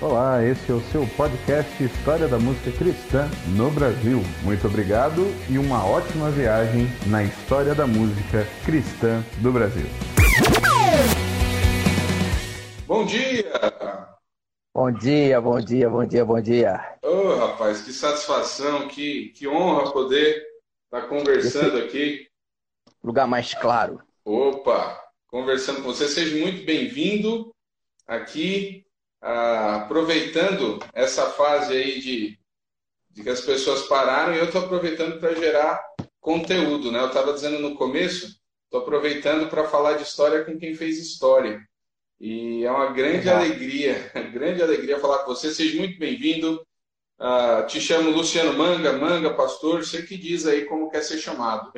Olá, esse é o seu podcast História da Música Cristã no Brasil. Muito obrigado e uma ótima viagem na história da música cristã do Brasil. Bom dia! Bom dia, bom dia, bom dia, bom dia. Ô, oh, rapaz, que satisfação, que, que honra poder estar conversando Esse aqui. Lugar mais claro. Opa, conversando com você. Seja muito bem-vindo aqui ah, aproveitando essa fase aí de, de que as pessoas pararam e eu estou aproveitando para gerar conteúdo, né? Eu estava dizendo no começo, estou aproveitando para falar de história com quem fez história. E é uma grande Legal. alegria, grande alegria falar com você. Seja muito bem-vindo. Uh, te chamo Luciano Manga, Manga, pastor. Você que diz aí como quer ser chamado.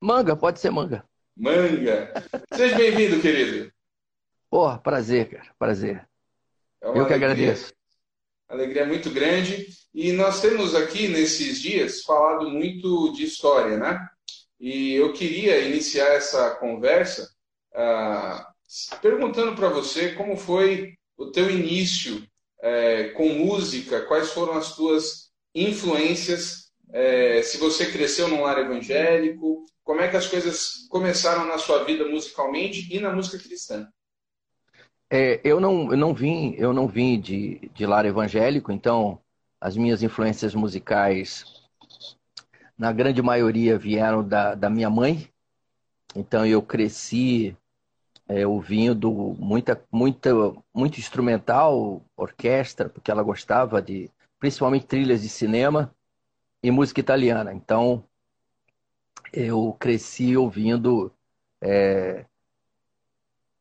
Manga, pode ser Manga. Manga. Seja bem-vindo, querido. Porra, prazer, cara. Prazer. É Eu que agradeço. Alegria muito grande. E nós temos aqui, nesses dias, falado muito de história, né? E eu queria iniciar essa conversa uh, perguntando para você como foi o teu início é, com música, quais foram as tuas influências, é, se você cresceu num lar evangélico, como é que as coisas começaram na sua vida musicalmente e na música cristã. É, eu não, eu não vim, eu não vim de, de lar evangélico, então as minhas influências musicais, na grande maioria, vieram da, da minha mãe. Então eu cresci é, ouvindo muita, muita, muito instrumental, orquestra, porque ela gostava de, principalmente trilhas de cinema e música italiana. Então eu cresci ouvindo é,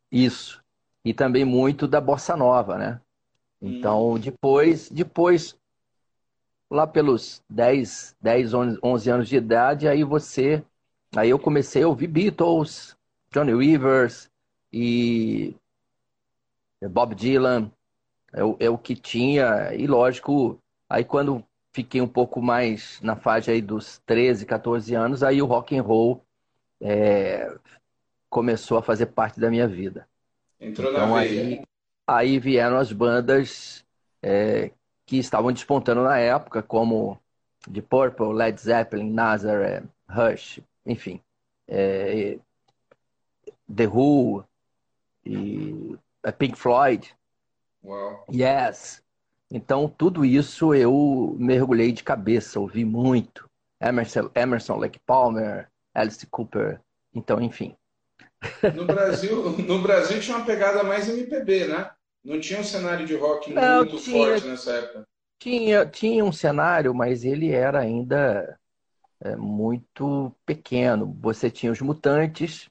isso e também muito da bossa nova, né? Então, hum. depois, depois lá pelos 10, 10, 11 anos de idade, aí você, aí eu comecei a ouvir Beatles, Johnny Rivers e Bob Dylan, é o, é o que tinha, e lógico, aí quando fiquei um pouco mais na faixa aí dos 13, 14 anos, aí o rock and roll é, começou a fazer parte da minha vida. Entrou então, na veia. Aí, aí vieram as bandas é, que estavam despontando na época, como The Purple, Led Zeppelin, Nazareth, Rush, enfim. É, The Who e é, Pink Floyd. Wow. Yes. Então, tudo isso eu mergulhei de cabeça, ouvi muito. Emerson, Emerson Lake Palmer, Alice Cooper. Então, enfim. No Brasil, no Brasil tinha uma pegada mais MPB, né? Não tinha um cenário de rock Não, muito tinha, forte nessa época. Tinha, tinha um cenário, mas ele era ainda é, muito pequeno. Você tinha os Mutantes,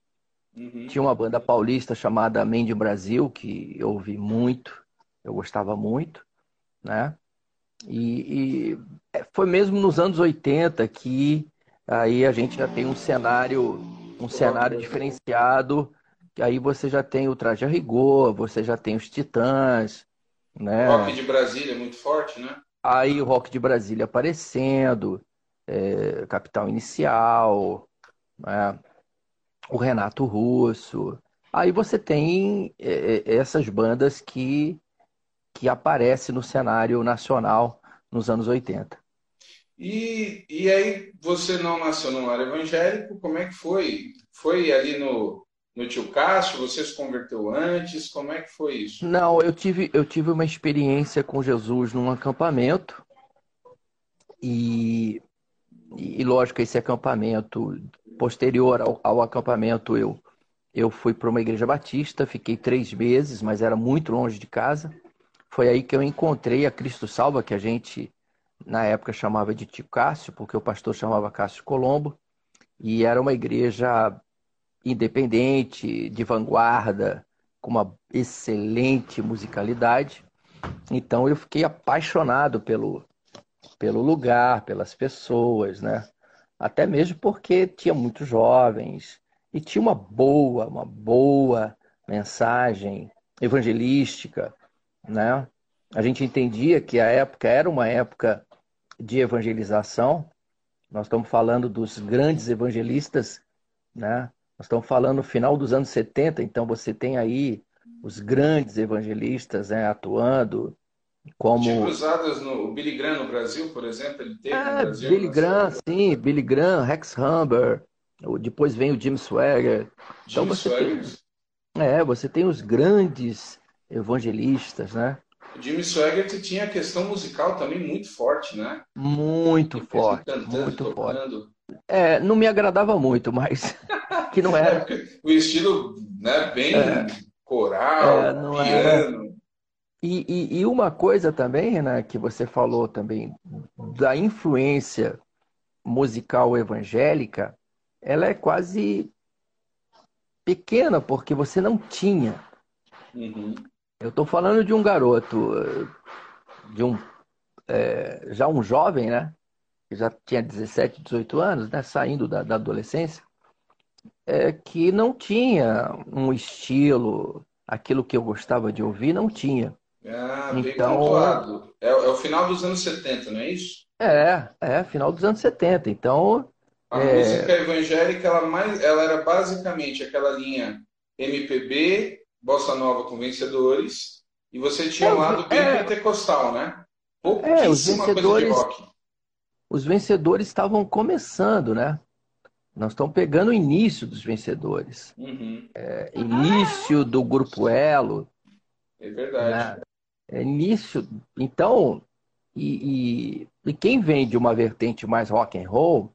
uhum. tinha uma banda paulista chamada Mendy Brasil, que eu ouvi muito, eu gostava muito, né? E, e foi mesmo nos anos 80 que aí a gente já tem um cenário um cenário diferenciado, que aí você já tem o Traje a Rigor, você já tem os Titãs, né? O rock de Brasília é muito forte, né? Aí o rock de Brasília aparecendo, é, Capital Inicial, né? o Renato Russo. Aí você tem é, é, essas bandas que, que aparecem no cenário nacional nos anos 80. E, e aí você não nasceu no lar evangélico, como é que foi? Foi ali no, no tio Cássio, você se converteu antes, como é que foi isso? Não, eu tive, eu tive uma experiência com Jesus num acampamento e, e lógico, esse acampamento, posterior ao, ao acampamento, eu, eu fui para uma igreja batista, fiquei três meses, mas era muito longe de casa. Foi aí que eu encontrei a Cristo Salva, que a gente na época chamava de Tio Cássio, porque o pastor chamava Cássio Colombo, e era uma igreja independente, de vanguarda, com uma excelente musicalidade. Então eu fiquei apaixonado pelo, pelo lugar, pelas pessoas, né? Até mesmo porque tinha muitos jovens e tinha uma boa, uma boa mensagem evangelística, né? A gente entendia que a época era uma época de evangelização. Nós estamos falando dos grandes evangelistas, né? Nós estamos falando no final dos anos 70, então você tem aí os grandes evangelistas né, atuando, Como... Tinha cruzadas no Billy Graham no Brasil, por exemplo, ele teve é, no Brasil. Billy Graham, sim, Billy Graham, Rex Humber, depois vem o Jim Swagger. Jim então você tem, é, você tem os grandes evangelistas, né? O Jimmy Swaggart tinha a questão musical também muito forte, né? Muito forte, cantando, muito tocando. forte. É, não me agradava muito, mas que não era. É, o estilo, né, bem é, coral, é, piano. Era. E, e, e, uma coisa também, né, que você falou também da influência musical evangélica, ela é quase pequena porque você não tinha. Uhum. Eu estou falando de um garoto, de um é, já um jovem, né? Que já tinha 17, 18 anos, né? Saindo da, da adolescência, é, que não tinha um estilo, aquilo que eu gostava de ouvir, não tinha. Ah, então, é, é, o final dos anos 70, não é isso? É, é, final dos anos 70. Então. A é... música evangélica, ela, mais, ela era basicamente aquela linha MPB, bossa nova com vencedores, e você tinha é, um lado bem é, pentecostal, né? é, os vencedores, Os vencedores estavam começando, né? Nós estamos pegando o início dos vencedores. Uhum. É, início do grupo Elo. É verdade. Né? É início. Então, e, e, e, quem vem de uma vertente mais rock and roll,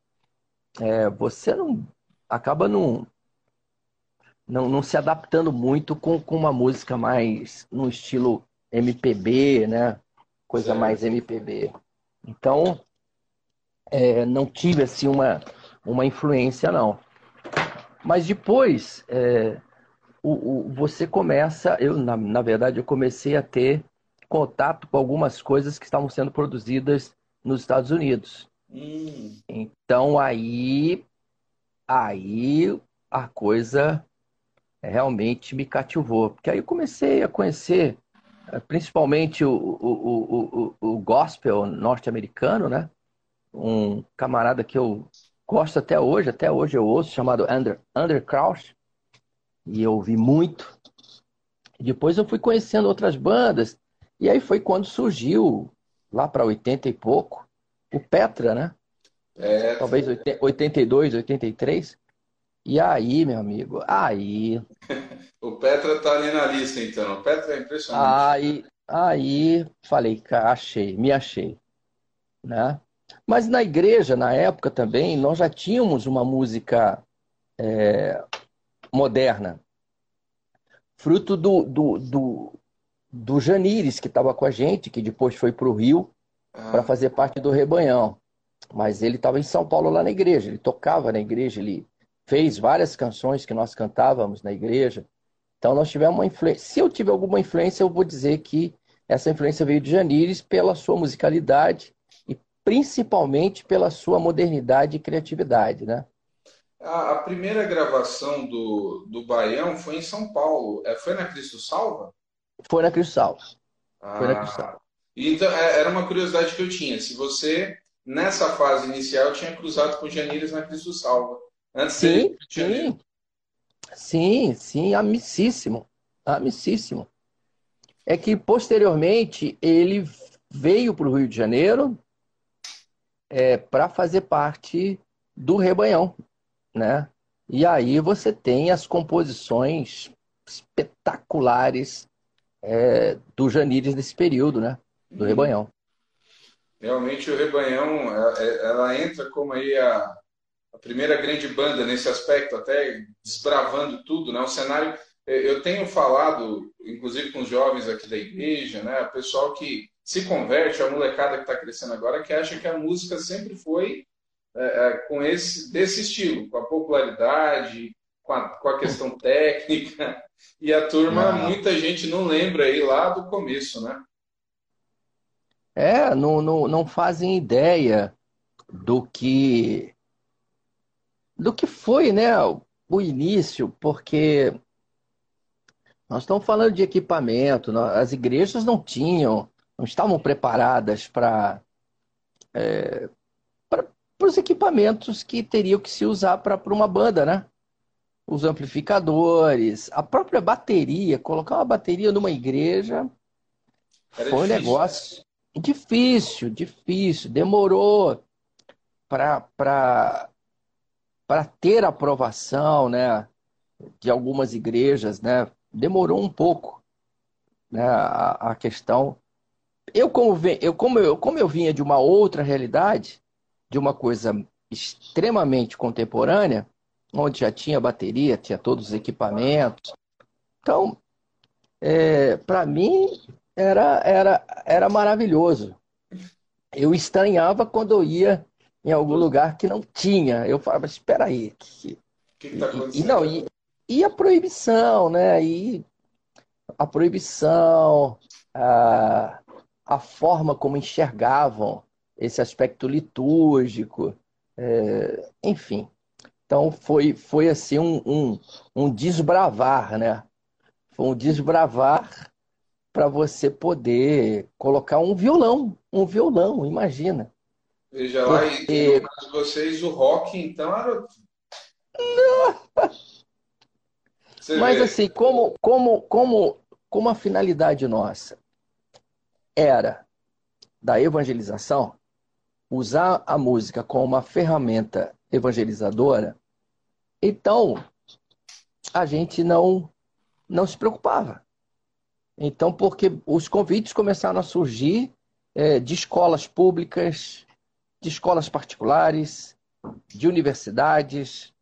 é, você não acaba não, não, não se adaptando muito com, com uma música mais no estilo MPB, né? Coisa mais MPB. Então, é, não tive assim uma, uma influência, não. Mas depois, é, o, o, você começa, eu na, na verdade, eu comecei a ter contato com algumas coisas que estavam sendo produzidas nos Estados Unidos. Hum. Então aí, aí a coisa realmente me cativou. Porque aí eu comecei a conhecer eh, principalmente o, o, o, o, gospel norte-americano, né? Um camarada que eu gosto até hoje, até hoje eu ouço, chamado Under, Under Crouch, e eu ouvi muito. Depois eu fui conhecendo outras bandas, e aí foi quando surgiu, lá para 80 e pouco, o Petra, né? É, Talvez 82, 83. E aí, meu amigo, aí. o Petra tá ali na lista, então. O Petra é impressionante. Aí, aí falei, achei, me achei. Né? Mas na igreja, na época também, nós já tínhamos uma música é, moderna. Fruto do, do, do, do Janires, que estava com a gente, que depois foi para o Rio ah. para fazer parte do Rebanhão. Mas ele estava em São Paulo lá na igreja, ele tocava na igreja, ele fez várias canções que nós cantávamos na igreja. Então nós tivemos uma influência. Se eu tiver alguma influência, eu vou dizer que essa influência veio de Janires pela sua musicalidade e principalmente pela sua modernidade e criatividade, né? A, a primeira gravação do, do Baião foi em São Paulo. É, foi na Cristo Salva? Foi na Cristo Salva. Ah, foi na Cristo Salva. Então, é, era uma curiosidade que eu tinha. Se você, nessa fase inicial, tinha cruzado com Janires na Cristo Salva. Antes sim, sim. Sim, sim, amicíssimo. Amicíssimo. É que posteriormente ele veio para o Rio de Janeiro é, para fazer parte do Rebanhão, né? E aí você tem as composições espetaculares é, do Janires nesse período, né? Do uhum. Rebanhão. Realmente o Rebanhão, ela, ela entra como aí a primeira grande banda nesse aspecto, até desbravando tudo, né? O cenário, eh, eu tenho falado, inclusive com os jovens aqui da igreja, né? O pessoal que se converte, a molecada que está crescendo agora, que acha que a música sempre foi é, com esse desse estilo, com a popularidade, com a, com a questão técnica. E a turma, não. muita gente não lembra aí lá do começo, né? É, não, não, não fazem ideia do que do que foi né, o início, porque nós estamos falando de equipamento, as igrejas não tinham, não estavam preparadas para é, para os equipamentos que teriam que se usar para uma banda, né? Os amplificadores, a própria bateria, colocar uma bateria numa igreja Era foi difícil. um negócio difícil, difícil. Demorou para ter aprovação né, de algumas igrejas, né? Demorou um pouco né, a, a questão. Eu como, eu, como eu, como eu vinha de uma outra realidade, de uma coisa extremamente contemporânea, onde já tinha bateria, tinha todos os equipamentos. Então, é, para mim, era, era, era maravilhoso. Eu estranhava quando eu ia em algum lugar que não tinha. Eu falava, espera aí. Que, que, que tá e, não, e, e, a proibição, né? E a proibição, a, a forma como enxergavam esse aspecto litúrgico, é, enfim. Então foi, foi assim um, um, um desbravar, né? Foi um desbravar para você poder colocar um violão, um violão, imagina. Veja lá, Porque... e no caso de vocês, o rock, então, era... Mas vê. assim, como, como, como, como a finalidade nossa era da evangelização, usar a música como uma ferramenta evangelizadora, então a gente não, não se preocupava. Então, porque os convites começaram a surgir é, de escolas públicas, de escolas particulares, de universidades,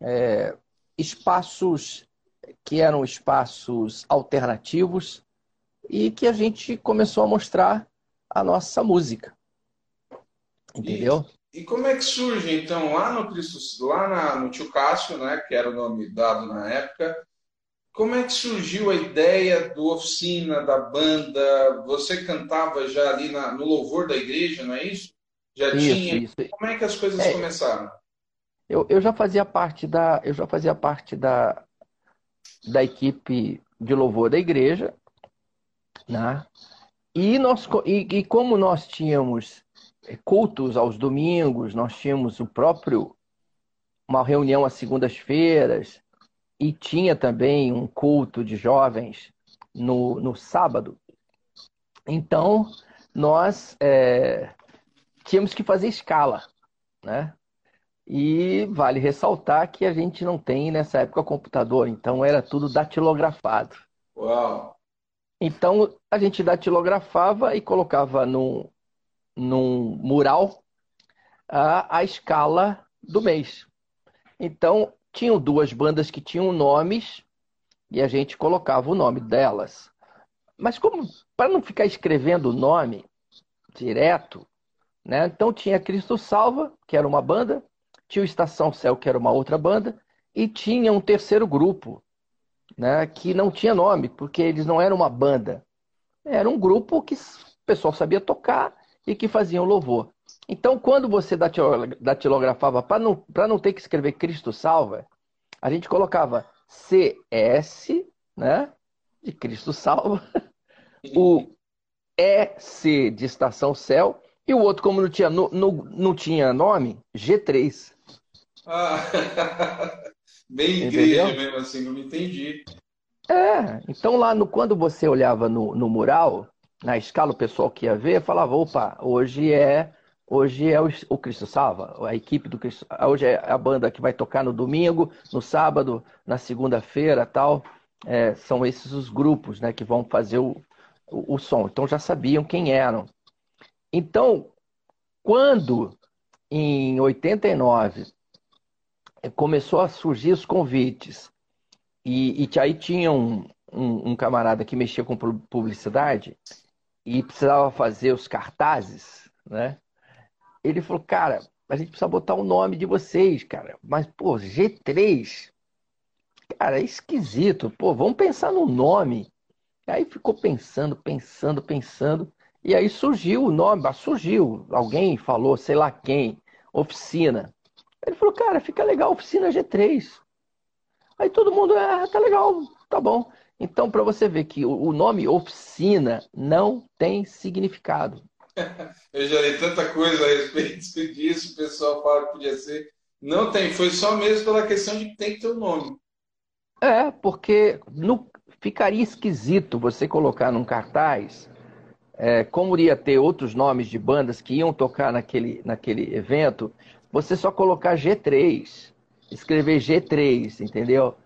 é, espaços que eram espaços alternativos e que a gente começou a mostrar a nossa música. Entendeu? E, e como é que surge, então, lá no Cristo, lá na, no Tio Cássio, né, que era o nome dado na época, como é que surgiu a ideia do oficina, da banda? Você cantava já ali na, no louvor da igreja, não é isso? Já isso, tinha. Isso. Como é que as coisas é, começaram? Eu, eu já fazia parte da, eu já fazia parte da, da equipe de louvor da igreja, né? E nós, e, e como nós tínhamos cultos aos domingos, nós tínhamos o próprio uma reunião às segundas-feiras e tinha também um culto de jovens no, no sábado. Então, nós é, tínhamos que fazer escala, né? E vale ressaltar que a gente não tem nessa época computador, então era tudo datilografado. Uau! Então a gente datilografava e colocava num, num mural a, a escala do mês. Então, tinham duas bandas que tinham nomes e a gente colocava o nome delas. Mas como para não ficar escrevendo o nome direto, né? Então tinha Cristo Salva, que era uma banda, tinha o Estação Céu, que era uma outra banda, e tinha um terceiro grupo, né, que não tinha nome, porque eles não eram uma banda. Era um grupo que o pessoal sabia tocar e que faziam louvor. Então, quando você datilografava, para não, não ter que escrever Cristo Salva, a gente colocava CS, né? De Cristo Salva, o EC de Estação Céu, e o outro, como não tinha, no, no, não tinha nome, G3. Ah, bem igreja mesmo assim, não me entendi. É, então lá no, quando você olhava no, no mural, na escala o pessoal que ia ver, falava, opa, hoje é hoje é o, o Cristo Salva, a equipe do Cristo, hoje é a banda que vai tocar no domingo, no sábado, na segunda-feira, tal. É, são esses os grupos, né, que vão fazer o, o, o som. Então já sabiam quem eram. Então, quando em 89 começou a surgir os convites e, e aí tinha um, um, um camarada que mexia com publicidade e precisava fazer os cartazes, né? Ele falou, cara, a gente precisa botar o nome de vocês, cara. Mas, pô, G3, cara, é esquisito. Pô, vamos pensar no nome. Aí ficou pensando, pensando, pensando. E aí surgiu o nome, surgiu. Alguém falou, sei lá quem, oficina. Ele falou, cara, fica legal, oficina G3. Aí todo mundo, ah, tá legal, tá bom. Então, para você ver que o nome oficina não tem significado. Eu já li tanta coisa a respeito disso, o pessoal fala que podia ser. Não tem, foi só mesmo pela questão de que tem que ter o um nome. É, porque no, ficaria esquisito você colocar num cartaz é, como iria ter outros nomes de bandas que iam tocar naquele, naquele evento, você só colocar G3, escrever G3, entendeu?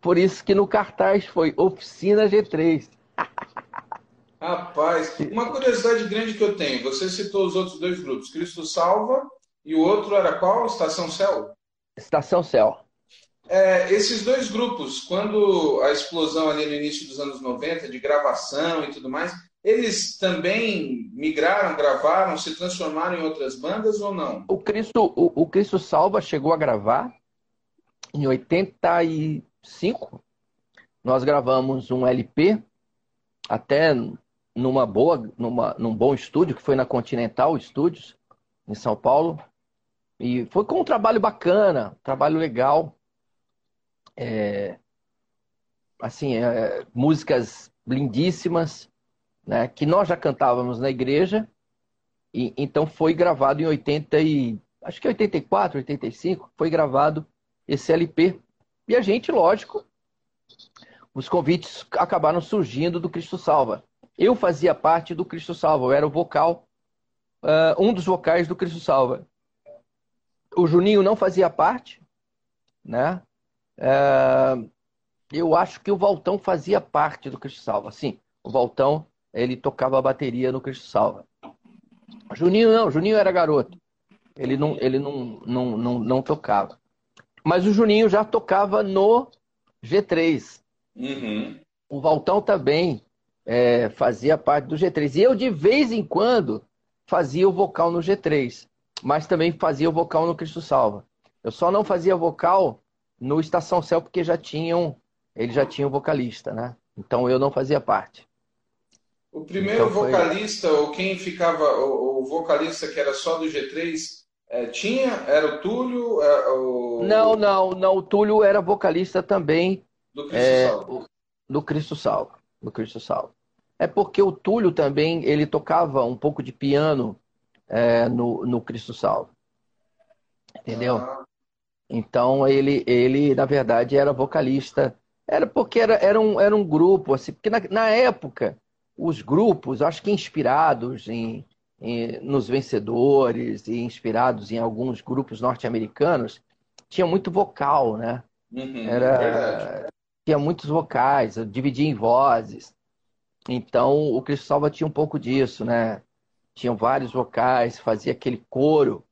Por isso que no cartaz foi Oficina G3. Rapaz, uma curiosidade grande que eu tenho, você citou os outros dois grupos, Cristo Salva e o outro era qual? Estação Céu? Estação Céu. É, esses dois grupos, quando a explosão ali no início dos anos 90, de gravação e tudo mais, eles também migraram, gravaram, se transformaram em outras bandas ou não? O Cristo, o, o Cristo Salva chegou a gravar em 85. Nós gravamos um LP até numa boa, numa, num bom estúdio que foi na Continental Studios em São Paulo. E foi com um trabalho bacana, um trabalho legal. É, assim, é, músicas lindíssimas né, que nós já cantávamos na igreja, e então foi gravado em 80 e acho que 84, 85, foi gravado esse LP. E a gente, lógico, os convites acabaram surgindo do Cristo Salva. Eu fazia parte do Cristo Salva, eu era o vocal, uh, um dos vocais do Cristo Salva. O Juninho não fazia parte, né? Uh, eu acho que o Valtão fazia parte do Cristo Salva. Sim, o Valtão ele tocava a bateria no Cristo Salva. Juninho não, Juninho era garoto. Ele não, ele não, não, não, não tocava. Mas o Juninho já tocava no G3. Uhum. O Valtão também é, fazia parte do G3. E eu, de vez em quando, fazia o vocal no G3. Mas também fazia o vocal no Cristo Salva. Eu só não fazia vocal no Estação Céu porque já tinham, ele já tinha o vocalista, né? Então eu não fazia parte. O primeiro então foi... vocalista, ou quem ficava, o, o, vocalista que era só do G3, é, tinha? Era o Túlio? É, o... Não, não, não. O Túlio era vocalista também. Do Cristo é, Salvo. Do Cristo Salvo. Do Cristo Salvo. É porque o Túlio também, ele tocava um pouco de piano é, no, no Cristo Salvo. Entendeu? Ah. Então ele, ele, na verdade, era vocalista. Era porque era, era, um, era um grupo, assim, porque na, na época os grupos, acho que inspirados em, em, nos vencedores e inspirados em alguns grupos norte-americanos, tinha muito vocal, né? Uhum, Era, tinha muitos vocais, dividia em vozes. Então o Cristo Salva tinha um pouco disso, né? Tinham vários vocais, fazia aquele coro.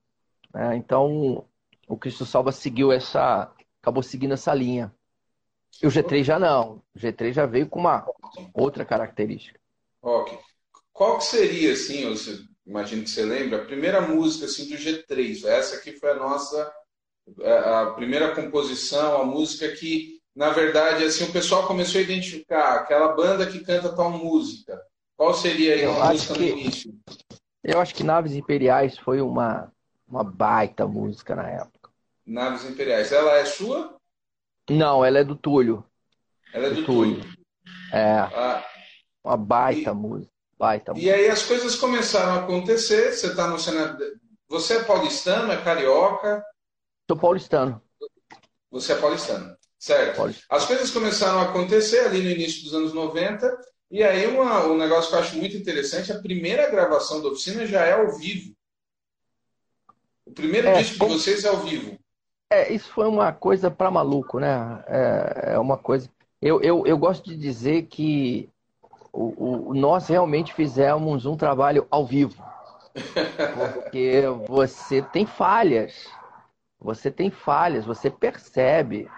Né? Então o Cristo Salva seguiu essa, acabou seguindo essa linha. E o G3 já não. O G3 já veio com uma outra característica. Ok. Qual que seria, assim, eu imagino que você lembra, a primeira música assim, do G3? Essa aqui foi a nossa é, a primeira composição, a música que, na verdade, assim, o pessoal começou a identificar aquela banda que canta tal música. Qual seria aí a música que, no início? Eu acho que Naves Imperiais foi uma, uma baita música na época. Naves Imperiais. Ela é sua? Não, ela é do Túlio. Ela é do, do Túlio. Túlio. É. Ah, uma baita e, música. Baita e música. aí as coisas começaram a acontecer. Você está no cenário. Você é paulistano, é carioca? Sou paulistano. Você é paulistano, certo? Paulistano. As coisas começaram a acontecer ali no início dos anos 90. E aí uma, um negócio que eu acho muito interessante, a primeira gravação da oficina já é ao vivo. O primeiro é, disco de vocês é ao vivo. É, isso foi uma coisa para maluco, né? É, é, uma coisa. Eu, eu, eu gosto de dizer que o, o, nós realmente fizemos um trabalho ao vivo. Porque você tem falhas. Você tem falhas, você percebe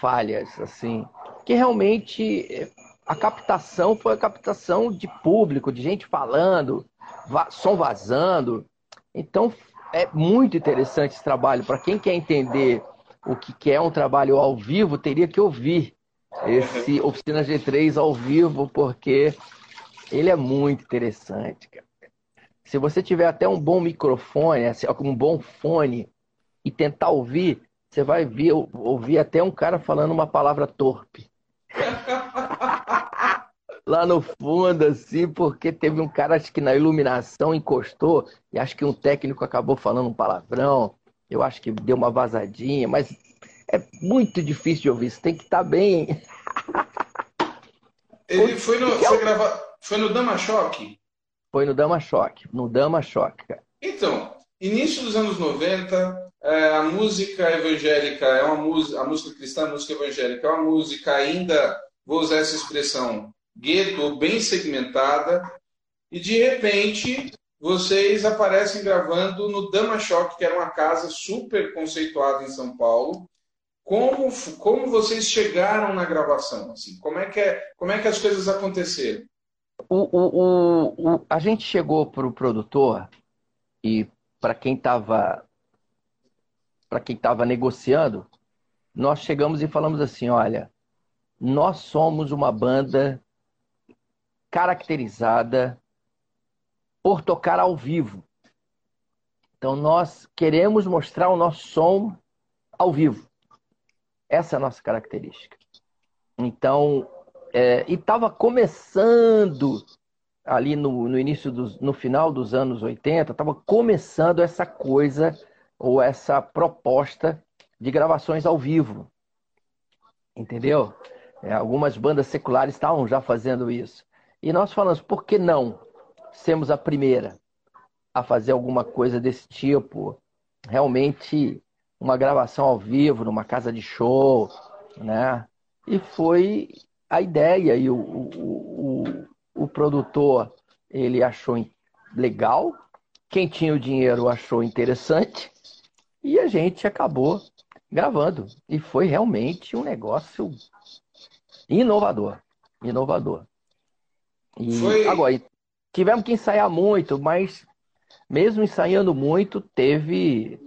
falhas, assim. Que realmente a captação foi a captação de público, de gente falando, som vazando. Então é muito interessante esse trabalho. Para quem quer entender o que é um trabalho ao vivo, teria que ouvir esse Oficina G3 ao vivo, porque ele é muito interessante, cara. Se você tiver até um bom microfone, assim, um bom fone, e tentar ouvir, você vai ver, ouvir até um cara falando uma palavra torpe. Lá no fundo, assim, porque teve um cara, acho que na iluminação encostou, e acho que um técnico acabou falando um palavrão. Eu acho que deu uma vazadinha, mas é muito difícil de ouvir. Você tem que estar bem. Ele foi no, foi, gravar, foi no Dama Choque? Foi no Dama Choque, no Dama Choque. Então, início dos anos 90, é, a música evangélica é uma música, a música cristã, a música evangélica é uma música ainda, vou usar essa expressão, gueto, bem segmentada, e de repente vocês aparecem gravando no Dama Choque, que era uma casa super conceituada em São Paulo. Como, como vocês chegaram na gravação? Assim? Como, é que é, como é que as coisas aconteceram? O, o, o, a gente chegou para o produtor e para quem estava para quem estava negociando, nós chegamos e falamos assim, olha, nós somos uma banda caracterizada por tocar ao vivo. Então nós queremos mostrar o nosso som ao vivo. Essa é a nossa característica. Então, é, e estava começando ali no, no início dos, no final dos anos 80, estava começando essa coisa ou essa proposta de gravações ao vivo. Entendeu? É, algumas bandas seculares estavam já fazendo isso. E nós falamos, por que não sermos a primeira a fazer alguma coisa desse tipo? Realmente uma gravação ao vivo, numa casa de show, né? E foi a ideia e o, o, o, o produtor ele achou legal, quem tinha o dinheiro achou interessante e a gente acabou gravando. E foi realmente um negócio inovador. Inovador. E foi... agora, tivemos que ensaiar muito, mas mesmo ensaiando muito, teve.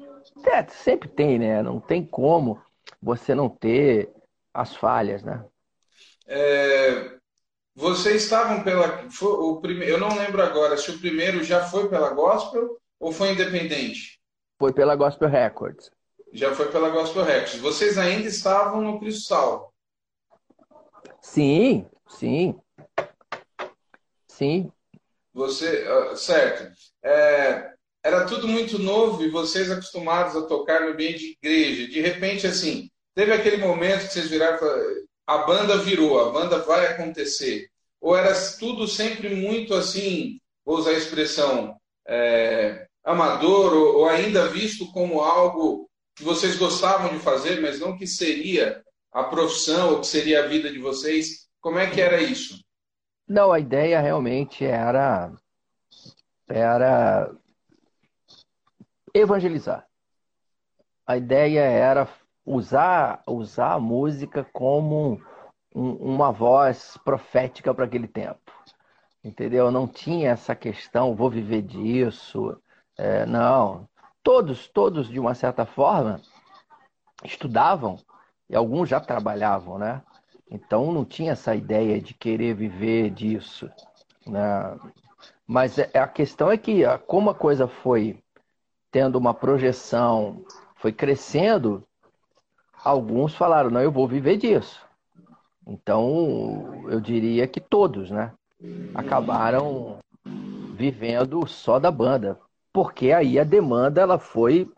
É, sempre tem, né? Não tem como você não ter as falhas, né? É, vocês estavam pela. O prime, eu não lembro agora se o primeiro já foi pela Gospel ou foi independente? Foi pela Gospel Records. Já foi pela Gospel Records. Vocês ainda estavam no Cristo Sal? Sim, sim. Sim. Você, ah, certo. É, era tudo muito novo e vocês acostumados a tocar no ambiente de igreja. De repente, assim, teve aquele momento que vocês viraram a banda virou, a banda vai acontecer. Ou era tudo sempre muito assim, vou usar a expressão, é, amador, ou, ou ainda visto como algo que vocês gostavam de fazer, mas não que seria a profissão ou que seria a vida de vocês? Como é que era isso? Não, a ideia realmente era era evangelizar. A ideia era usar usar a música como um, uma voz profética para aquele tempo. Entendeu? Não tinha essa questão, vou viver disso. É, não. Todos, todos, de uma certa forma, estudavam e alguns já trabalhavam, né? Então não tinha essa ideia de querer viver disso. Né? Mas é, a questão é que como a coisa foi tendo uma projeção, foi crescendo, alguns falaram, não, eu vou viver disso. Então, eu diria que todos, né? Acabaram vivendo só da banda. Porque aí a demanda ela foi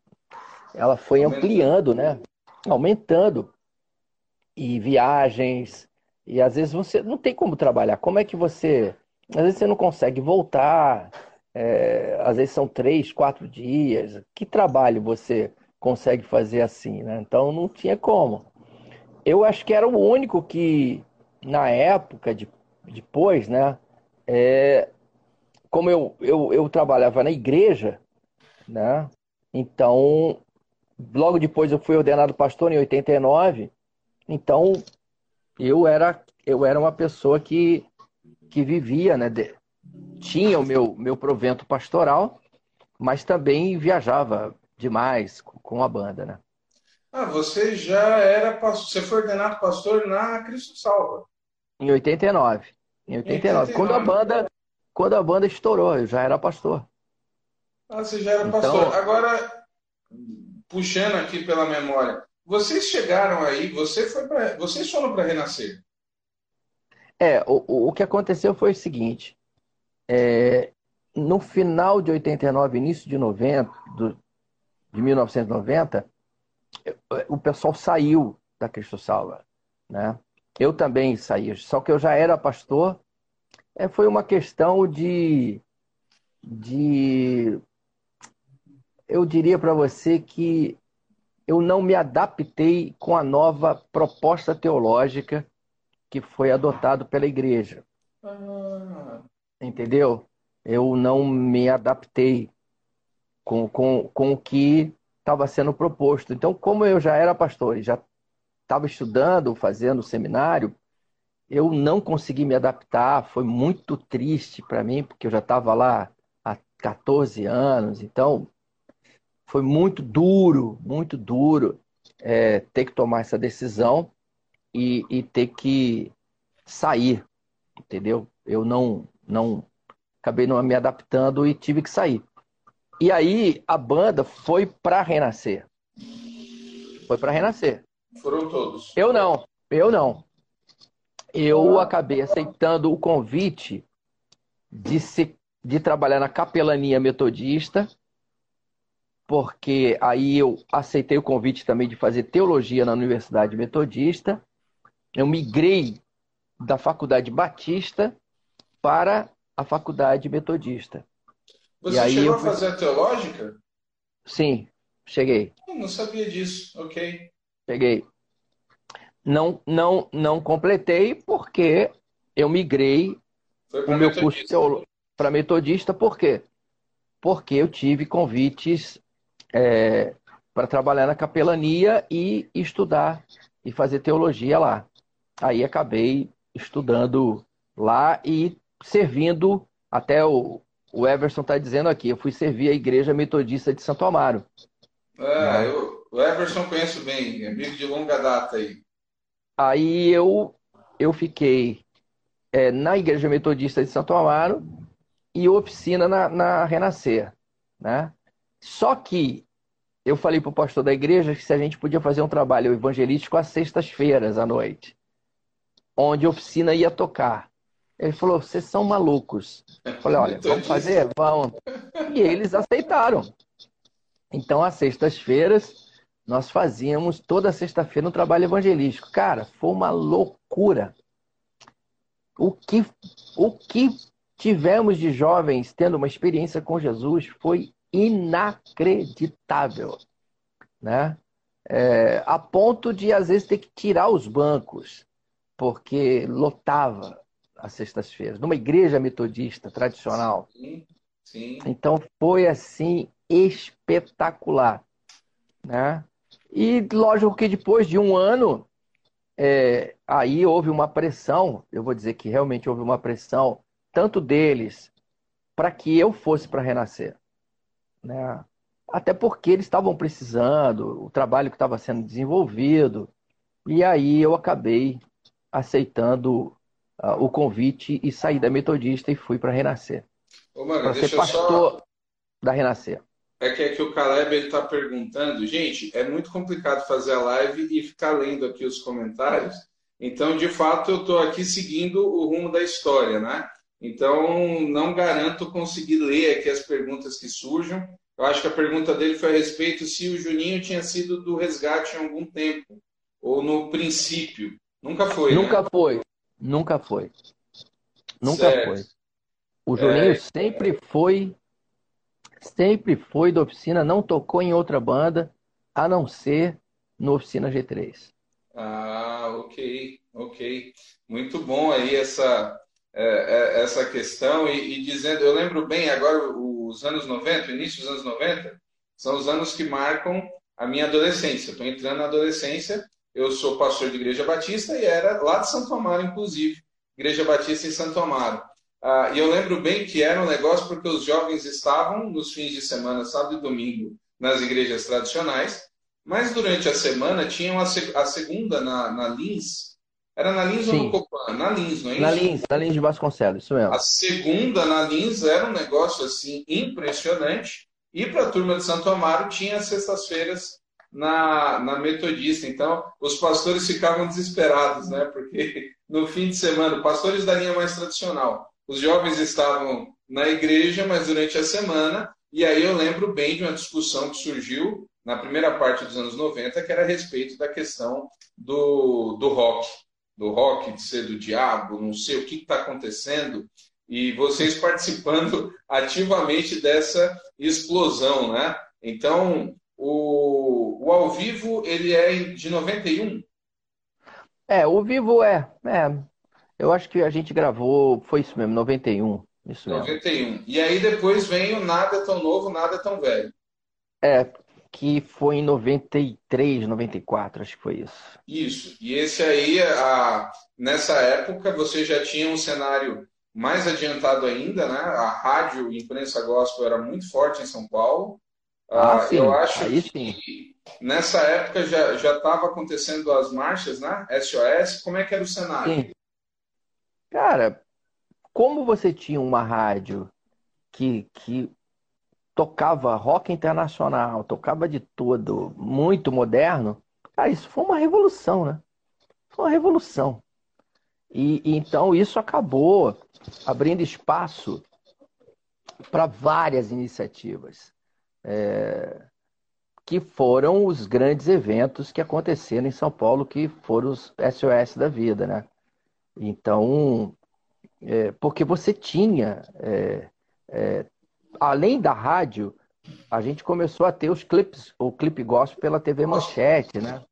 ela foi ampliando, né? Aumentando e viagens. E às vezes você não tem como trabalhar. Como é que você. Às vezes você não consegue voltar. É, às vezes são três, quatro dias. Que trabalho você consegue fazer assim, né? Então não tinha como. Eu acho que era o único que, na época, de, depois, né? É, como eu, eu, eu trabalhava na igreja, né? Então, logo depois eu fui ordenado pastor em 89. Então, eu era, eu era uma pessoa que, que vivia, né? De, tinha o meu, meu provento pastoral, mas também viajava demais com a banda, né? Ah, você já era pastor, você foi ordenado pastor na Cristo Salva. Em 89. Em 89. 89. Quando a banda quando a banda estourou, eu já era pastor. Ah, você já era então... pastor. Agora puxando aqui pela memória, vocês chegaram aí, você foi para, vocês foram para renascer. É, o, o que aconteceu foi o seguinte: é, no final de 89, início de 90, do, de 1990, o pessoal saiu da Cristo Salva, né? Eu também saí, só que eu já era pastor. É, foi uma questão de de eu diria para você que eu não me adaptei com a nova proposta teológica que foi adotado pela igreja. Ah. Entendeu? Eu não me adaptei com, com, com o que estava sendo proposto. Então, como eu já era pastor e já estava estudando, fazendo seminário, eu não consegui me adaptar. Foi muito triste para mim, porque eu já estava lá há 14 anos. Então, foi muito duro, muito duro é, ter que tomar essa decisão e, e ter que sair, entendeu? Eu não, não acabei não me adaptando e tive que sair. E aí a banda foi para renascer. Foi para renascer. Foram todos. Eu não, eu não. Eu ah. acabei aceitando o convite de, se, de trabalhar na capelania metodista, porque aí eu aceitei o convite também de fazer teologia na Universidade Metodista. Eu migrei da Faculdade Batista para a Faculdade Metodista. Você e chegou a fazer a teológica? Sim, cheguei. Eu não sabia disso, ok. Cheguei. Não, não, não completei porque eu migrei o meu curso teológico para metodista, por quê? Porque eu tive convites é, para trabalhar na capelania e estudar e fazer teologia lá. Aí acabei estudando lá e servindo até o, o Everson está dizendo aqui, eu fui servir a igreja metodista de Santo Amaro. Ah, eu, o Everson conheço bem, amigo de longa data aí. Aí eu, eu fiquei é, na igreja metodista de Santo Amaro e oficina na, na Renascer. Né? Só que eu falei para o pastor da igreja que se a gente podia fazer um trabalho evangelístico às sextas-feiras à noite, onde a oficina ia tocar. Ele falou: vocês são malucos. Eu falei: olha, vamos fazer? Vamos. E eles aceitaram. Então, às sextas-feiras, nós fazíamos toda sexta-feira um trabalho evangelístico. Cara, foi uma loucura. O que, o que tivemos de jovens tendo uma experiência com Jesus foi inacreditável. Né? É, a ponto de, às vezes, ter que tirar os bancos, porque lotava às sextas-feiras, numa igreja metodista tradicional. Sim, sim. Então foi assim espetacular, né? E lógico que depois de um ano, é, aí houve uma pressão, eu vou dizer que realmente houve uma pressão, tanto deles, para que eu fosse para Renascer. Né? Até porque eles estavam precisando, o trabalho que estava sendo desenvolvido, e aí eu acabei aceitando uh, o convite e saí da Metodista e fui para Renascer. Para ser pastor só... da Renascer. É que, é que o Caleb está perguntando, gente, é muito complicado fazer a live e ficar lendo aqui os comentários. Então, de fato, eu estou aqui seguindo o rumo da história, né? Então, não garanto conseguir ler aqui as perguntas que surjam. Eu acho que a pergunta dele foi a respeito se o Juninho tinha sido do resgate em algum tempo, ou no princípio. Nunca foi. Nunca né? foi. Nunca foi. Nunca certo. foi. O Juninho é... sempre foi, sempre foi da oficina, não tocou em outra banda, a não ser no Oficina G3. Ah, ok, ok. Muito bom aí essa, é, é, essa questão. E, e, dizendo, eu lembro bem agora os anos 90, o início dos anos 90, são os anos que marcam a minha adolescência. Estou entrando na adolescência eu sou pastor de Igreja Batista e era lá de Santo Amaro, inclusive, Igreja Batista em Santo Amaro. Ah, e eu lembro bem que era um negócio porque os jovens estavam nos fins de semana, sábado e domingo, nas igrejas tradicionais, mas durante a semana tinham a, a segunda na, na Lins. Era na Lins Sim. ou no Copan? Na Lins, não é isso? Na Lins, na Lins de Vasconcelos, isso mesmo. A segunda na Lins era um negócio assim impressionante. E para a turma de Santo Amaro tinha as sextas-feiras na, na metodista. Então, os pastores ficavam desesperados, né? Porque no fim de semana, pastores da linha mais tradicional, os jovens estavam na igreja, mas durante a semana, e aí eu lembro bem de uma discussão que surgiu na primeira parte dos anos 90, que era a respeito da questão do, do rock, do rock, de ser do diabo, não sei o que está acontecendo. e vocês participando ativamente dessa explosão, né? Então, o, o ao vivo, ele é de 91? É, o vivo é, é. Eu acho que a gente gravou, foi isso mesmo, 91. Isso mesmo. 91. E aí depois vem o Nada Tão Novo, Nada Tão Velho. É, que foi em 93, 94, acho que foi isso. Isso. E esse aí, a, nessa época, você já tinha um cenário mais adiantado ainda, né? A rádio imprensa gospel era muito forte em São Paulo. Ah, sim. Eu acho Aí que sim. nessa época já já estava acontecendo as marchas, né? SOS. Como é que era o cenário? Sim. Cara, como você tinha uma rádio que, que tocava rock internacional, tocava de tudo, muito moderno, cara, isso foi uma revolução, né? Foi uma revolução. E, e então isso acabou abrindo espaço para várias iniciativas, é, que foram os grandes eventos que aconteceram em São Paulo, que foram os SOS da vida, né? Então, é, porque você tinha, é, é, além da rádio, a gente começou a ter os clipes, o clipe gospel pela TV Manchete, né?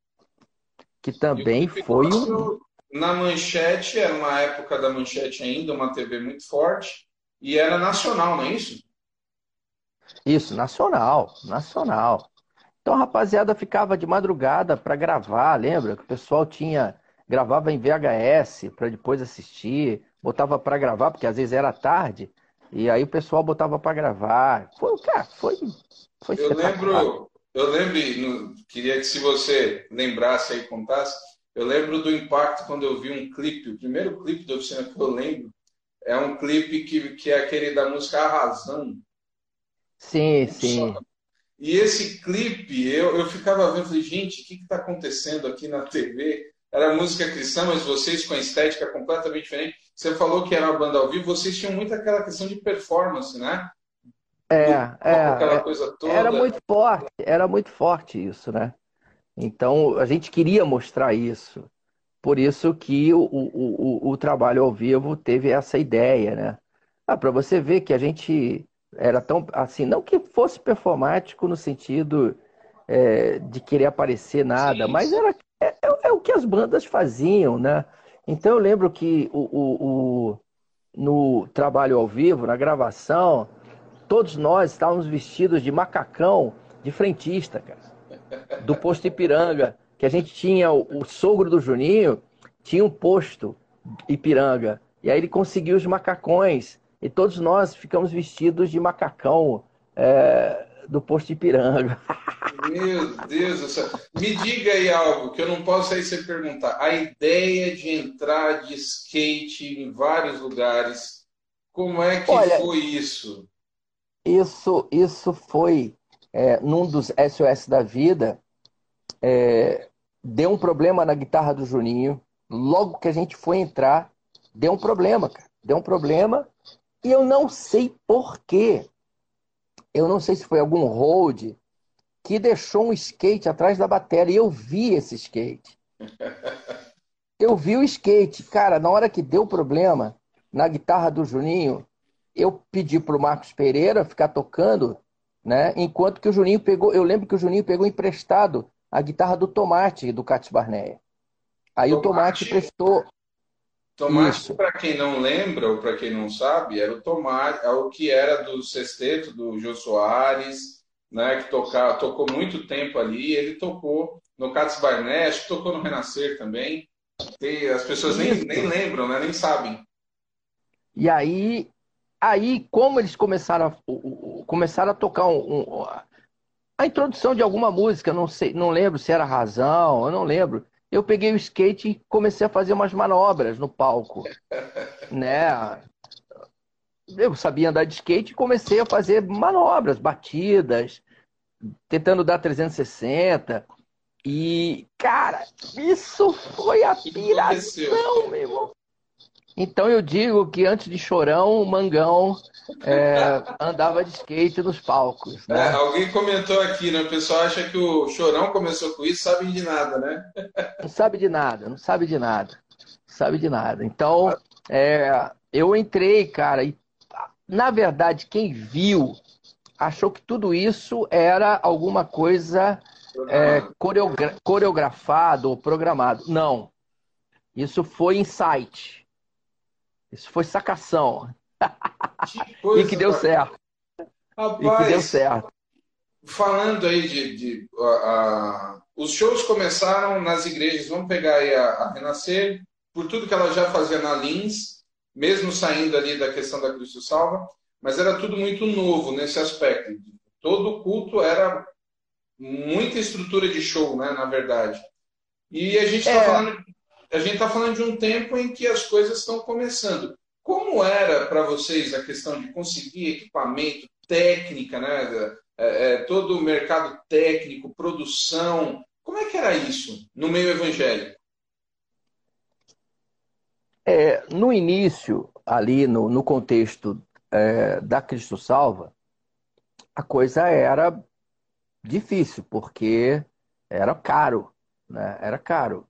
Que também foi um. Na Manchete, era uma época da Manchete ainda, uma TV muito forte, e era nacional, não é isso? Isso, nacional, nacional. Então a rapaziada ficava de madrugada para gravar, lembra? Que o pessoal tinha gravava em VHS para depois assistir, botava para gravar porque às vezes era tarde e aí o pessoal botava para gravar. Foi, cara, foi, foi Eu lembro, eu lembro, queria que se você lembrasse aí contasse, eu lembro do impacto quando eu vi um clipe, o primeiro clipe da oficina que eu lembro é um clipe que, que é aquele da música Arrasando. Sim, sim. E esse clipe, eu, eu ficava vendo, falei, gente, o que está acontecendo aqui na TV? Era música cristã, mas vocês com a estética completamente diferente. Você falou que era uma banda ao vivo, vocês tinham muito aquela questão de performance, né? É, é, aquela é, coisa toda. era muito forte, era muito forte isso, né? Então a gente queria mostrar isso. Por isso que o, o, o, o trabalho ao vivo teve essa ideia, né? Ah, para você ver que a gente era tão assim, não que fosse performático no sentido é, de querer aparecer nada, Sim. mas era é, é, é o que as bandas faziam, né? Então eu lembro que o, o, o, no trabalho ao vivo, na gravação, todos nós estávamos vestidos de macacão de frentista, cara, do posto Ipiranga, que a gente tinha o, o sogro do Juninho, tinha um posto Ipiranga, e aí ele conseguiu os macacões, e todos nós ficamos vestidos de macacão é, do posto Ipiranga. Meu Deus do céu. Me diga aí algo que eu não posso aí sem perguntar. A ideia de entrar de skate em vários lugares, como é que Olha, foi isso? Isso, isso foi é, num dos SOS da vida. é, deu um problema na guitarra do Juninho. Logo que a gente foi entrar, deu um problema, cara. Deu um problema. E eu não sei por quê. Eu não sei se foi algum hold que deixou um skate atrás da bateria. E eu vi esse skate. Eu vi o skate. Cara, na hora que deu problema na guitarra do Juninho, eu pedi pro Marcos Pereira ficar tocando, né? Enquanto que o Juninho pegou, eu lembro que o Juninho pegou emprestado a guitarra do Tomate do Cates Barneia. Aí o Tomate Tomate. prestou Tomate, para quem não lembra ou para quem não sabe, era o tomate, é o que era do sexteto do Jô Soares, né, que toca, tocou muito tempo ali. Ele tocou no Cats Barnet, acho que tocou no Renascer também. Tem- as pessoas nem, nem lembram, né, nem sabem. E aí, aí como eles começaram a, começaram a tocar um- um- a introdução de alguma música, não sei, não lembro se era Razão, eu não lembro. Eu peguei o skate e comecei a fazer umas manobras no palco, né? Eu sabia andar de skate e comecei a fazer manobras, batidas, tentando dar 360. E, cara, isso foi a piração, meu irmão. Então eu digo que antes de Chorão, o Mangão é, andava de skate nos palcos, É, né? alguém comentou aqui, né? O pessoal acha que o Chorão começou com isso, sabem de nada, né? Não sabe de nada, não sabe de nada, não sabe de nada. Então, é, eu entrei, cara, e na verdade, quem viu achou que tudo isso era alguma coisa é, coreogra coreografado ou programado. Não. Isso foi insight. Isso foi sacação. Que coisa, e que deu certo. Rapaz, e que deu certo. Falando aí de. de uh, uh, os shows começaram nas igrejas. Vamos pegar aí a, a Renascer, por tudo que ela já fazia na Lins, mesmo saindo ali da questão da Cristo Salva, mas era tudo muito novo nesse aspecto. Todo culto era muita estrutura de show, né, na verdade. E a gente está é. falando, a gente tá falando de um tempo em que as coisas estão começando. Como era para vocês a questão de conseguir equipamento, técnica, né? É, é, todo o mercado técnico, produção. Como é que era isso no meio evangélico? É, no início, ali no, no contexto é, da Cristo Salva, a coisa era difícil, porque era caro, né? Era caro.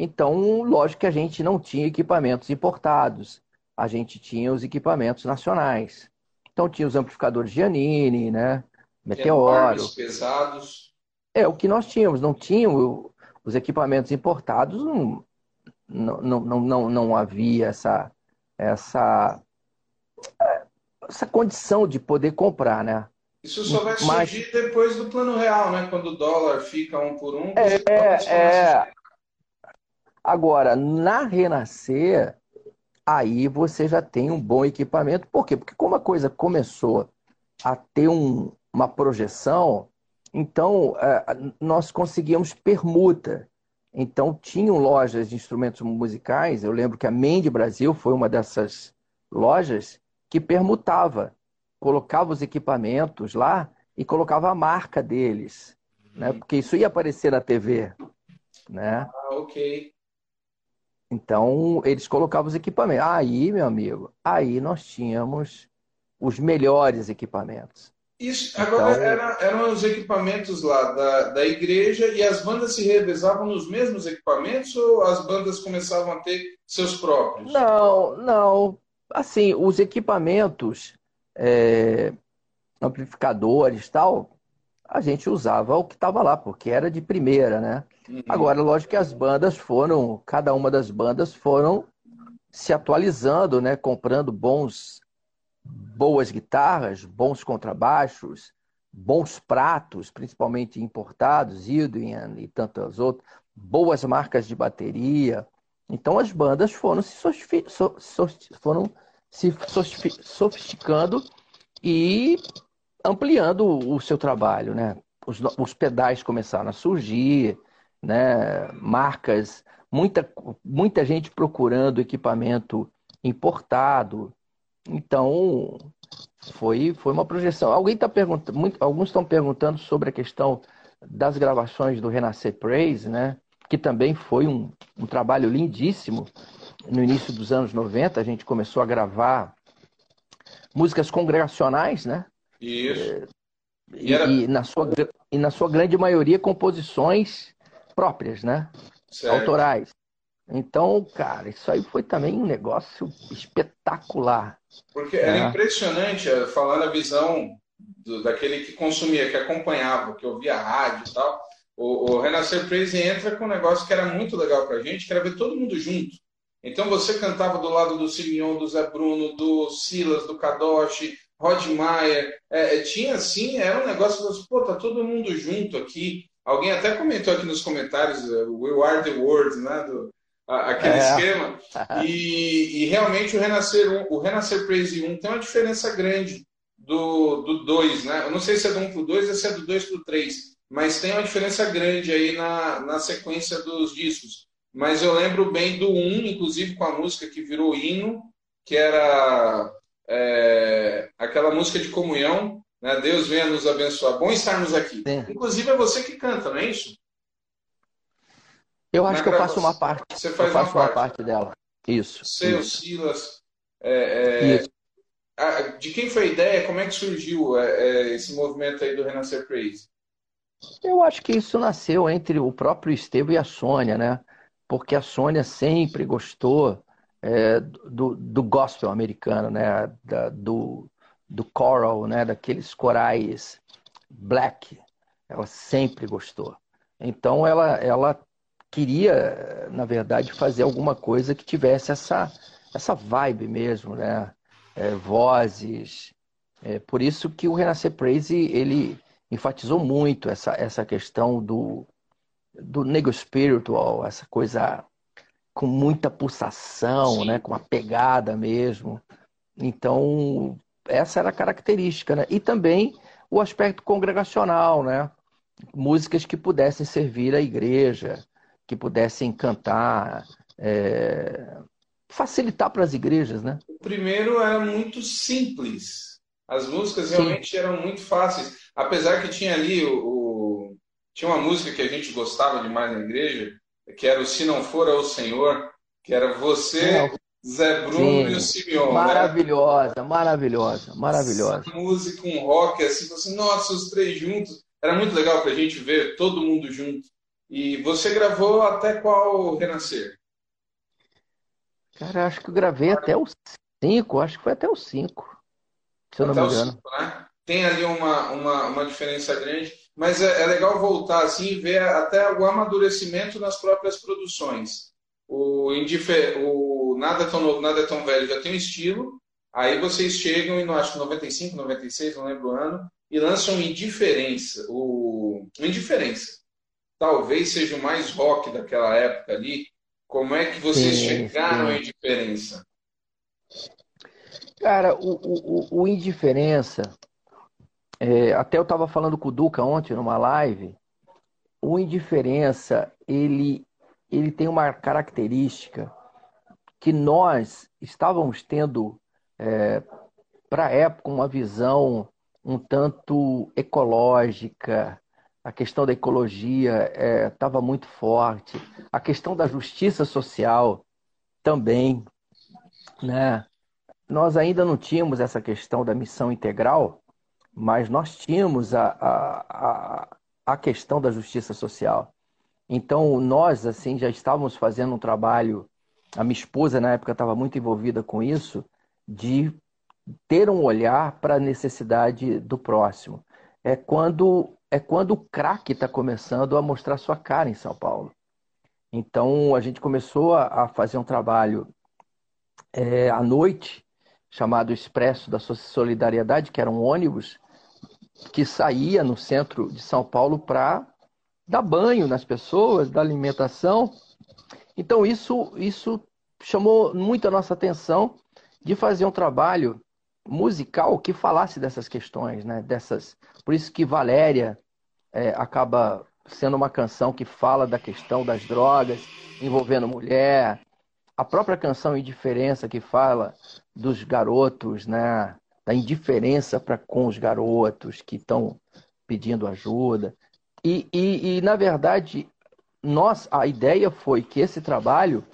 Então, lógico que a gente não tinha equipamentos importados, a gente tinha os equipamentos nacionais. Então tinha os amplificadores Giannini, né? Meteoro. pesados. É, o que nós tínhamos, não tinha os equipamentos importados, não, não, não, não, não havia essa, essa, essa condição de poder comprar, né? Isso só vai Mas... surgir depois do plano real, né? Quando o dólar fica um por um. É, é... Agora, na Renascer, aí você já tem um bom equipamento. Por quê? Porque como a coisa começou a ter um, uma projeção, então é, nós conseguíamos permuta. Então tinham lojas de instrumentos musicais. Eu lembro que a Mende Brasil foi uma dessas lojas que permutava, colocava os equipamentos lá e colocava a marca deles, né? Porque isso ia aparecer na TV, né? Ah, ok. Então, eles colocavam os equipamentos. Aí, meu amigo, aí nós tínhamos os melhores equipamentos. Isso, agora então, era, eram os equipamentos lá da, da igreja e as bandas se revezavam nos mesmos equipamentos ou as bandas começavam a ter seus próprios? Não, não. Assim, os equipamentos, é, amplificadores tal, a gente usava o que estava lá, porque era de primeira, né? Uhum. Agora, lógico que as bandas foram, cada uma das bandas foram se atualizando, né? Comprando bons, boas guitarras, bons contrabaixos, bons pratos, principalmente importados, Ildian e tantas outras, boas marcas de bateria. Então as bandas foram se, foram se sofisticando e ampliando o seu trabalho, né? Os, os pedais começaram a surgir, né? Marcas, muita, muita gente procurando equipamento importado. Então, foi, foi uma projeção. Alguém está perguntando, muito, alguns estão perguntando sobre a questão das gravações do Renascer Praise, né? Que também foi um, um trabalho lindíssimo. No início dos anos 90, a gente começou a gravar músicas congregacionais, né? Isso. É, e, era... e, na sua, e na sua grande maioria composições próprias, né? Certo. Autorais. Então, cara, isso aí foi também um negócio espetacular. Porque era é. impressionante, eh, falando a visão do, daquele que consumia, que acompanhava, que ouvia rádio e tal. O, o Renascer Praise entra com um negócio que era muito legal pra gente, que era ver todo mundo junto. Então você cantava do lado do Simeon, do Zé Bruno, do Silas, do Kadoshi, Rod Meyer. É, é, tinha assim, era um negócio, pô, tá todo mundo junto aqui. Alguém até comentou aqui nos comentários, uh, We Are the World, né? Do, a, aquele é. esquema. E, e, realmente o Renascer, o Renascer Praise 1 tem uma diferença grande do, do 2, né? Eu não sei se é do 1 pro 2 ou se é do 2 pro 3, mas tem uma diferença grande aí na, na sequência dos discos. Mas eu lembro bem do 1, inclusive com a música que virou hino, que era é, aquela música de comunhão, né? Deus venha nos abençoar. Bom estarmos aqui. Sim. Inclusive é você que canta, não é isso? Eu acho Na que eu faço uma parte. Você faz eu faço uma parte, uma parte dela. Isso. Seu, isso. Silas. É, é... Isso. De quem foi a ideia? Como é que surgiu é, é, esse movimento aí do Renascer Praise? Eu acho que isso nasceu entre o próprio Estevam e a Sônia, né? Porque a Sônia sempre gostou é, do, do gospel americano, né? Da, do, do choral, né? Daqueles corais black. Ela sempre gostou. Então ela, ela queria, na verdade, fazer alguma coisa que tivesse essa, essa vibe mesmo, né? É, vozes. É, por isso que o Renascer Praise ele enfatizou muito essa, essa questão do, do nego spiritual, essa coisa com muita pulsação, Sim. né? com uma pegada mesmo. Então, essa era a característica, né? E também o aspecto congregacional, né? Músicas que pudessem servir à igreja, que pudessem cantar, é... facilitar para as igrejas, né? O primeiro era muito simples. As músicas realmente Sim. eram muito fáceis. Apesar que tinha ali o, o, tinha uma música que a gente gostava demais na igreja, que era o Se Não For ao Senhor, que era você, Zé Bruno Sim. e o Simeon. Maravilhosa, né? maravilhosa, maravilhosa. Essa música, um rock assim, assim, nossa, os três juntos. Era muito legal para a gente ver todo mundo junto. E você gravou até qual Renascer? Cara, acho que eu gravei até o 5, acho que foi até o 5, se eu até não me engano. Cinco, né? Tem ali uma, uma, uma diferença grande, mas é, é legal voltar assim e ver até o amadurecimento nas próprias produções. O, indifer... o Nada é Tão Novo, Nada é Tão Velho já tem um estilo, aí vocês chegam e não acho 95, 96, não lembro o ano, e lançam Indiferença. O Indiferença talvez seja o mais rock daquela época ali. Como é que vocês sim, chegaram sim. à indiferença? Cara, o, o, o indiferença, é, até eu estava falando com o Duca ontem numa live, o indiferença, ele, ele tem uma característica que nós estávamos tendo, é, para a época, uma visão um tanto ecológica, a questão da ecologia estava é, muito forte, a questão da justiça social também, né? Nós ainda não tínhamos essa questão da missão integral, mas nós tínhamos a, a, a, a questão da justiça social. Então, nós, assim, já estávamos fazendo um trabalho, a minha esposa, na época, estava muito envolvida com isso, de ter um olhar para a necessidade do próximo. É quando é quando o crack está começando a mostrar sua cara em São Paulo. Então a gente começou a, fazer um trabalho é, à noite chamado Expresso da Solidariedade, que era um ônibus que saía no centro de São Paulo para dar banho nas pessoas, dar alimentação. Então isso isso chamou muito a nossa atenção de fazer um trabalho musical que falasse dessas questões, né? Dessas, por isso que Valéria é, acaba sendo uma canção que fala da questão das drogas envolvendo mulher, a própria canção Indiferença que fala dos garotos, né? Da indiferença para com os garotos que estão pedindo ajuda. E, e, e, na verdade, nós, a ideia foi que esse trabalho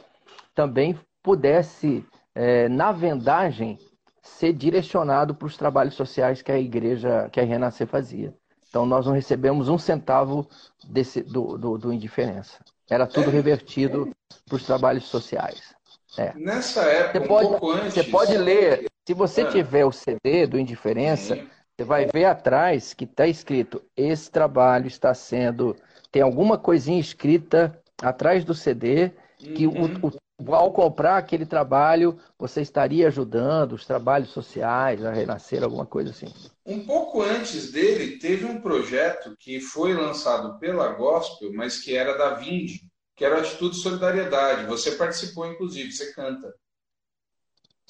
também pudesse, é, na vendagem, ser direcionado para os trabalhos sociais que a igreja, que a Renascer fazia. Então nós não recebemos um centavo desse, do, do, do indiferença. Era tudo é. revertido para os trabalhos sociais. É. Nessa época, você pode, um pouco antes. Você pode ler, se você é. tiver o CD do Indiferença, Sim. você vai ver atrás que está escrito: esse trabalho está sendo. Tem alguma coisinha escrita atrás do CD que uhum. o, o, ao comprar aquele trabalho, você estaria ajudando os trabalhos sociais a renascer, alguma coisa assim. Um pouco antes dele, teve um projeto que foi lançado pela Gospel, mas que era da Vind, que era Atitude Solidariedade. Você participou, inclusive, você canta.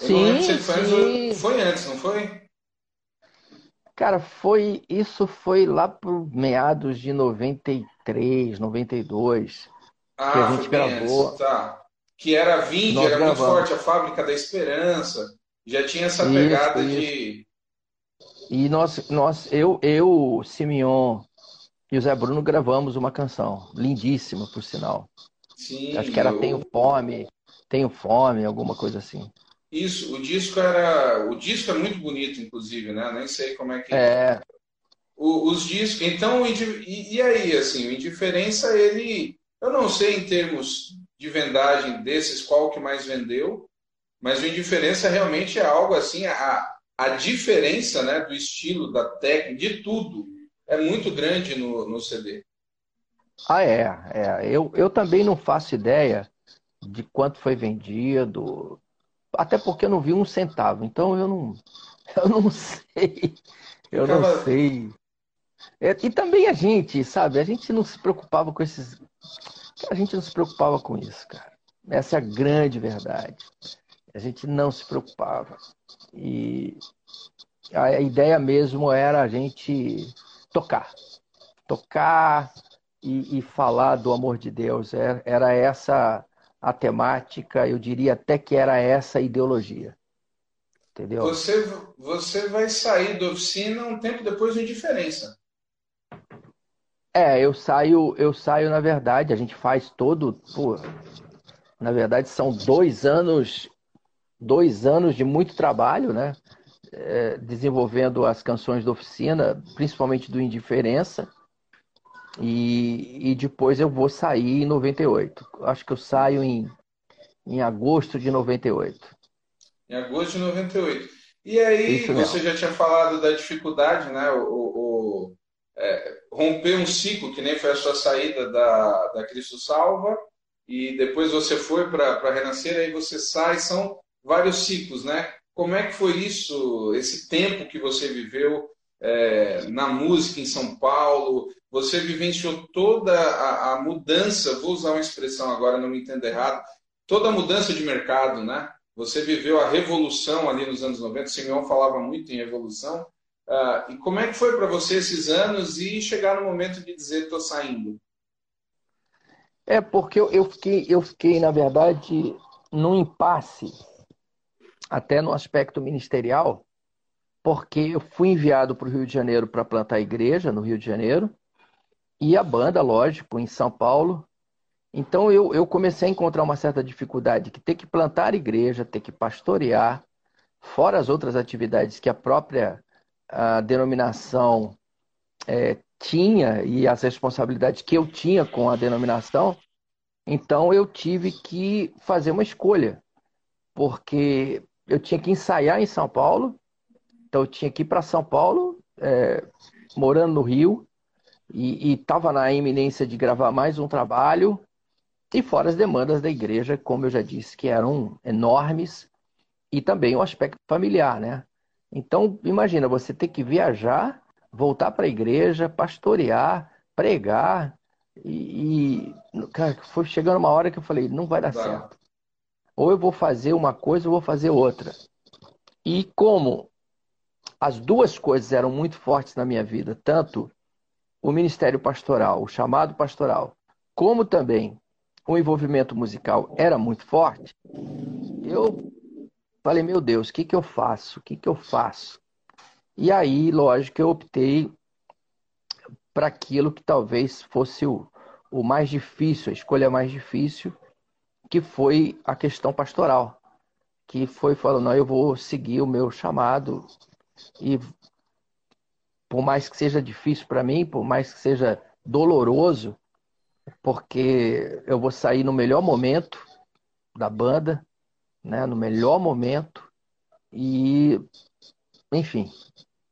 Eu sim, sim. Foi, foi antes, não foi? Cara, foi isso foi lá por meados de 93, 92 ah, que a gente gravou. Tá que era Vind, era gravamos. muito forte, a Fábrica da Esperança, já tinha essa pegada isso. de. E nós, nós eu, eu, Simeon e o Zé Bruno gravamos uma canção, lindíssima, por sinal. Sim, Acho que era eu... Tenho Fome, Tenho Fome, alguma coisa assim. Isso, o disco era. O disco é muito bonito, inclusive, né? Nem sei como é que. É. O, os discos. Então, e, e aí, assim, o Indiferença, ele. Eu não sei em termos de vendagem desses, qual que mais vendeu, mas o Indiferença realmente é algo assim, a, a diferença né, do estilo, da técnica, de tudo, é muito grande no, no CD. Ah, é, é. Eu, eu também não faço ideia de quanto foi vendido, até porque eu não vi um centavo, então eu não, eu não sei. Eu não sei. É, e também a gente, sabe? A gente não se preocupava com esses. A gente não se preocupava com isso, cara. Essa é a grande verdade. A gente não se preocupava. E a ideia mesmo era a gente tocar. Tocar e, e falar do amor de Deus. Era, era essa a temática, eu diria até que era essa a ideologia. Entendeu? Você, você vai sair da oficina um tempo depois de indiferença. É, eu saio, eu saio, na verdade, a gente faz todo. Pô, na verdade, são dois anos, dois anos de muito trabalho, né? É, desenvolvendo as canções da oficina, principalmente do Indiferença. E, e depois eu vou sair em 98. Acho que eu saio em, em agosto de 98. Em agosto de 98. E aí, você já tinha falado da dificuldade, né? O, o é, romper um ciclo, que nem foi a sua saída da, da Cristo Salva, e depois você foi para Renascer, aí você sai, são vários ciclos, né? Como é que foi isso, esse tempo que você viveu é, na música em São Paulo? Você vivenciou toda a, a, mudança, vou usar uma expressão agora, não me entenda errado, toda a mudança de mercado, né? Você viveu a revolução ali nos anos 90, o Simeão falava muito em revolução. Uh, e como é que foi para você esses anos e chegar no momento de dizer estou saindo? É porque eu, eu, fiquei, eu fiquei, na verdade, num impasse, até no aspecto ministerial, porque eu fui enviado para o Rio de Janeiro para plantar igreja no Rio de Janeiro, e a banda, lógico, em São Paulo, então eu, eu comecei a encontrar uma certa dificuldade que ter que plantar igreja, ter que pastorear, fora as outras atividades que a própria a denominação é, tinha e as responsabilidades que eu tinha com a denominação, então eu tive que fazer uma escolha, porque eu tinha que ensaiar em São Paulo, então eu tinha que ir para São Paulo, é, morando no Rio, e estava na iminência de gravar mais um trabalho, e fora as demandas da igreja, como eu já disse, que eram enormes, e também o aspecto familiar, né? Então, imagina, você ter que viajar, voltar para a igreja, pastorear, pregar, e, e cara, foi chegando uma hora que eu falei, não vai dar tá. certo. Ou eu vou fazer uma coisa ou vou fazer outra. E como as duas coisas eram muito fortes na minha vida, tanto o ministério pastoral, o chamado pastoral, como também o envolvimento musical era muito forte, eu falei, meu Deus, o que, que eu faço? O que, que eu faço? E aí, lógico, eu optei para aquilo que talvez fosse o, o mais difícil, a escolha mais difícil, que foi a questão pastoral. Que foi falando, não, eu vou seguir o meu chamado e por mais que seja difícil para mim, por mais que seja doloroso, porque eu vou sair no melhor momento da banda, né, no melhor momento e, enfim,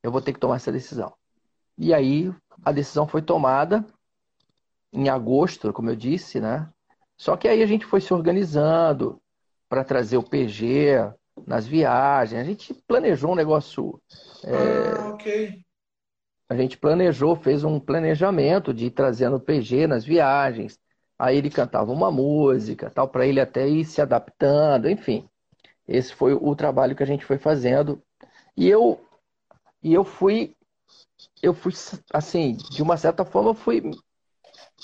eu vou ter que tomar essa decisão. E aí a decisão foi tomada em agosto, como eu disse, né? Só que aí a gente foi se organizando para trazer o PG nas viagens. A gente planejou um negócio. É... Ah, ok. A gente planejou, fez um planejamento de ir trazendo o PG nas viagens. Aí ele cantava uma música, tal, para ele até ir se adaptando, enfim. Esse foi o trabalho que a gente foi fazendo. E eu e eu fui eu fui assim, de uma certa forma fui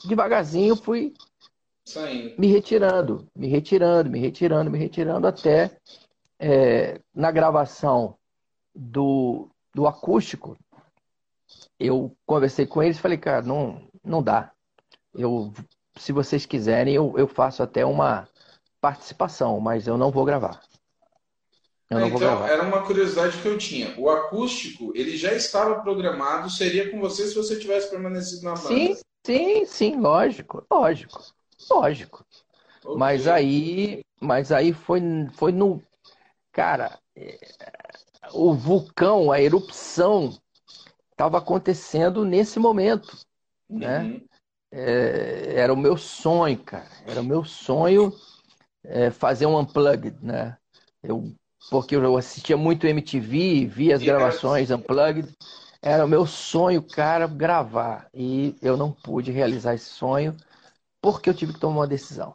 devagarzinho fui Saindo. me retirando, me retirando, me retirando, me retirando até é, na gravação do, do acústico eu conversei com eles e falei, cara, não, não dá. Eu, se vocês quiserem, eu, eu faço até uma participação, mas eu não vou gravar. Eu então, gravar. era uma curiosidade que eu tinha. O acústico, ele já estava programado, seria com você se você tivesse permanecido na banda. Sim, sim, sim, lógico, lógico, lógico. Okay. Mas aí, mas aí foi, foi no, cara, é, o vulcão, a erupção estava acontecendo nesse momento, né? Uhum. É, era o meu sonho, cara. Era o meu sonho é, fazer um unplugged, né? Eu, porque eu assistia muito MTV, via as gravações unplugged. Era o meu sonho, cara, gravar. E eu não pude realizar esse sonho porque eu tive que tomar uma decisão.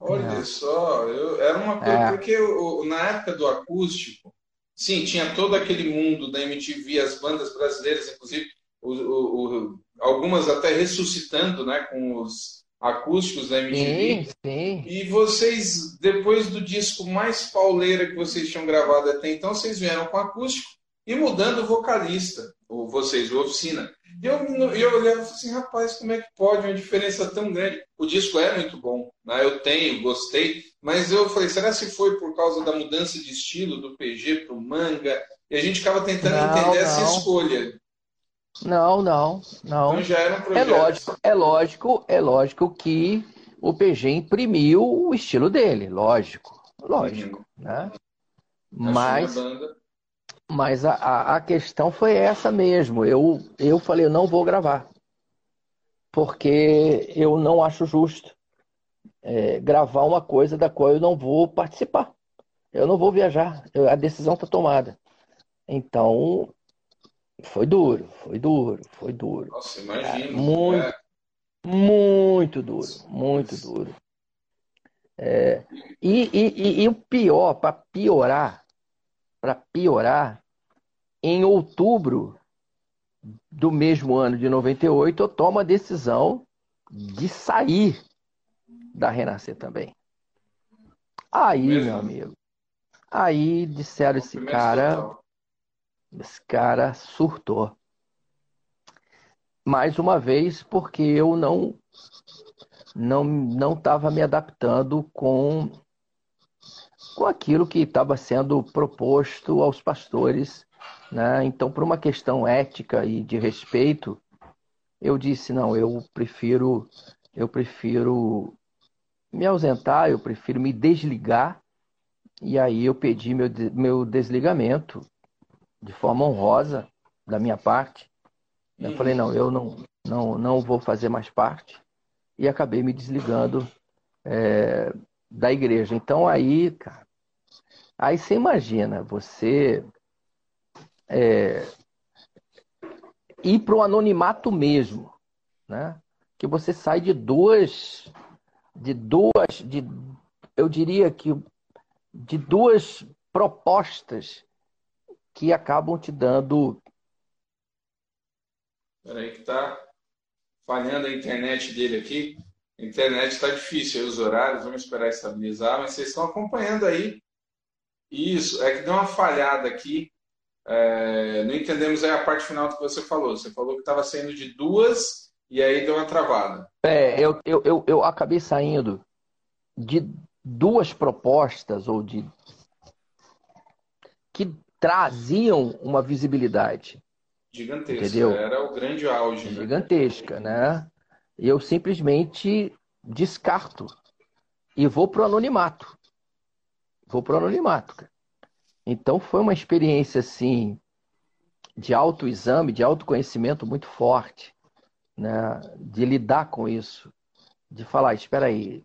Olha é. só, eu, era uma coisa, é. porque eu, na época do acústico, sim, tinha todo aquele mundo da MTV, as bandas brasileiras, inclusive o, o, algumas até ressuscitando, né, com os acústicos da MTV. Sim, sim. E vocês, depois do disco mais pauleira que vocês tinham gravado até então, vocês vieram com acústico e mudando o vocalista, ou vocês, o Oficina. E eu, eu olhava e falei assim, rapaz, como é que pode uma diferença tão grande? O disco é muito bom, né? eu tenho, gostei, mas eu falei, será se foi por causa da mudança de estilo do PG para o manga? E a gente ficava tentando não, entender não. essa escolha. Não, não, não. Então já era um É lógico, é lógico, é lógico que o PG imprimiu o estilo dele, lógico, lógico, uhum. né? Mas, mas a, a questão foi essa mesmo. Eu, eu falei, eu não vou gravar, porque eu não acho justo é, gravar uma coisa da qual eu não vou participar. Eu não vou viajar, eu, a decisão está tomada. Então, foi duro, foi duro, foi duro. Nossa, imagina. muito, é. muito duro, muito duro. É, e, e, e, o pior, para piorar, para piorar, em outubro do mesmo ano de 98, eu tomo a decisão de sair da Renascer também. Aí, mesmo? meu amigo, aí disseram esse cara. Total esse cara surtou. Mais uma vez, porque eu não não não estava me adaptando com com aquilo que estava sendo proposto aos pastores, né? Então, por uma questão ética e de respeito, eu disse não, eu prefiro eu prefiro me ausentar, eu prefiro me desligar. E aí eu pedi meu, meu desligamento de forma honrosa da minha parte. Eu falei, não, eu não, não, não vou fazer mais parte. E acabei me desligando é, da igreja. Então aí, cara, aí você imagina, você é, ir para o anonimato mesmo, né? Que você sai de duas, de duas, de, eu diria que de duas propostas que acabam te dando. Peraí, que tá falhando a internet dele aqui. A internet está difícil, aí os horários, vamos esperar estabilizar, mas vocês estão acompanhando aí. Isso, é que deu uma falhada aqui. É, não entendemos aí a parte final do que você falou. Você falou que estava saindo de duas e aí deu uma travada. É, eu, eu, eu, eu acabei saindo de duas propostas ou de que traziam uma visibilidade. Gigantesca, entendeu? era o grande auge. Né? Gigantesca, né? Eu simplesmente descarto e vou para o anonimato. Vou para o anonimato. Então foi uma experiência assim de autoexame, de autoconhecimento muito forte, né? De lidar com isso, de falar, espera aí,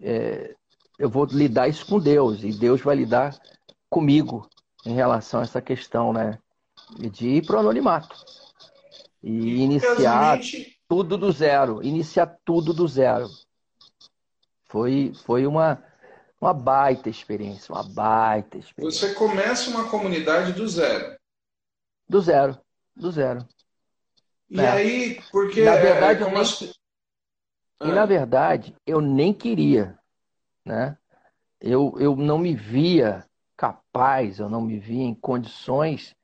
é, eu vou lidar isso com Deus e Deus vai lidar comigo em relação a essa questão, né? De ir para o anonimato. E iniciar tudo do zero. Iniciar tudo do zero. Foi, foi uma, uma baita experiência, uma baita experiência. Você começa uma comunidade do zero. Do zero, do zero. E é. aí, porque. Na verdade, é, eu nem... E na verdade, eu nem queria. Né? Eu, eu não me via capaz, eu não me vi em condições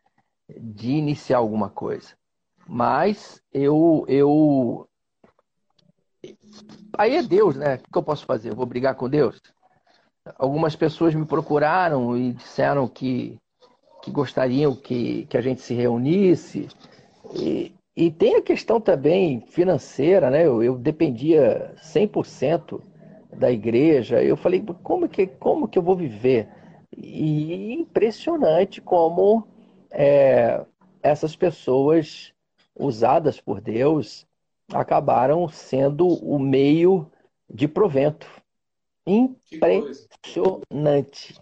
de iniciar alguma coisa. Mas eu, eu. Aí é Deus, né? O que eu posso fazer? Eu vou brigar com Deus? Algumas pessoas me procuraram e disseram que, que gostariam que, que a gente se reunisse. E, e tem a questão também financeira, né? Eu, eu dependia 100% da igreja. Eu falei, como que, como que eu vou viver? E impressionante como é, essas pessoas usadas por Deus acabaram sendo o meio de provento. Impressionante.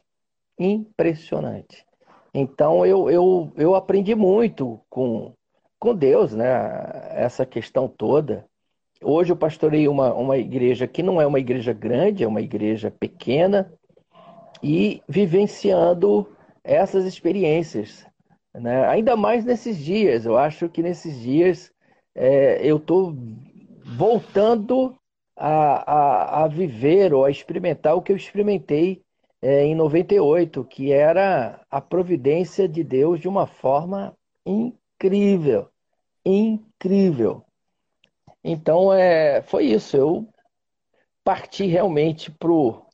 Impressionante. Então eu, eu, eu aprendi muito com, com Deus, né? Essa questão toda. Hoje eu pastorei uma, uma igreja que não é uma igreja grande, é uma igreja pequena, e vivenciando essas experiências. Né? Ainda mais nesses dias. Eu acho que nesses dias é, eu estou voltando a, a, a, viver ou a experimentar o que eu experimentei é, em 98, que era a providência de Deus de uma forma incrível. Incrível. Então, é, foi isso. Eu parti realmente pro,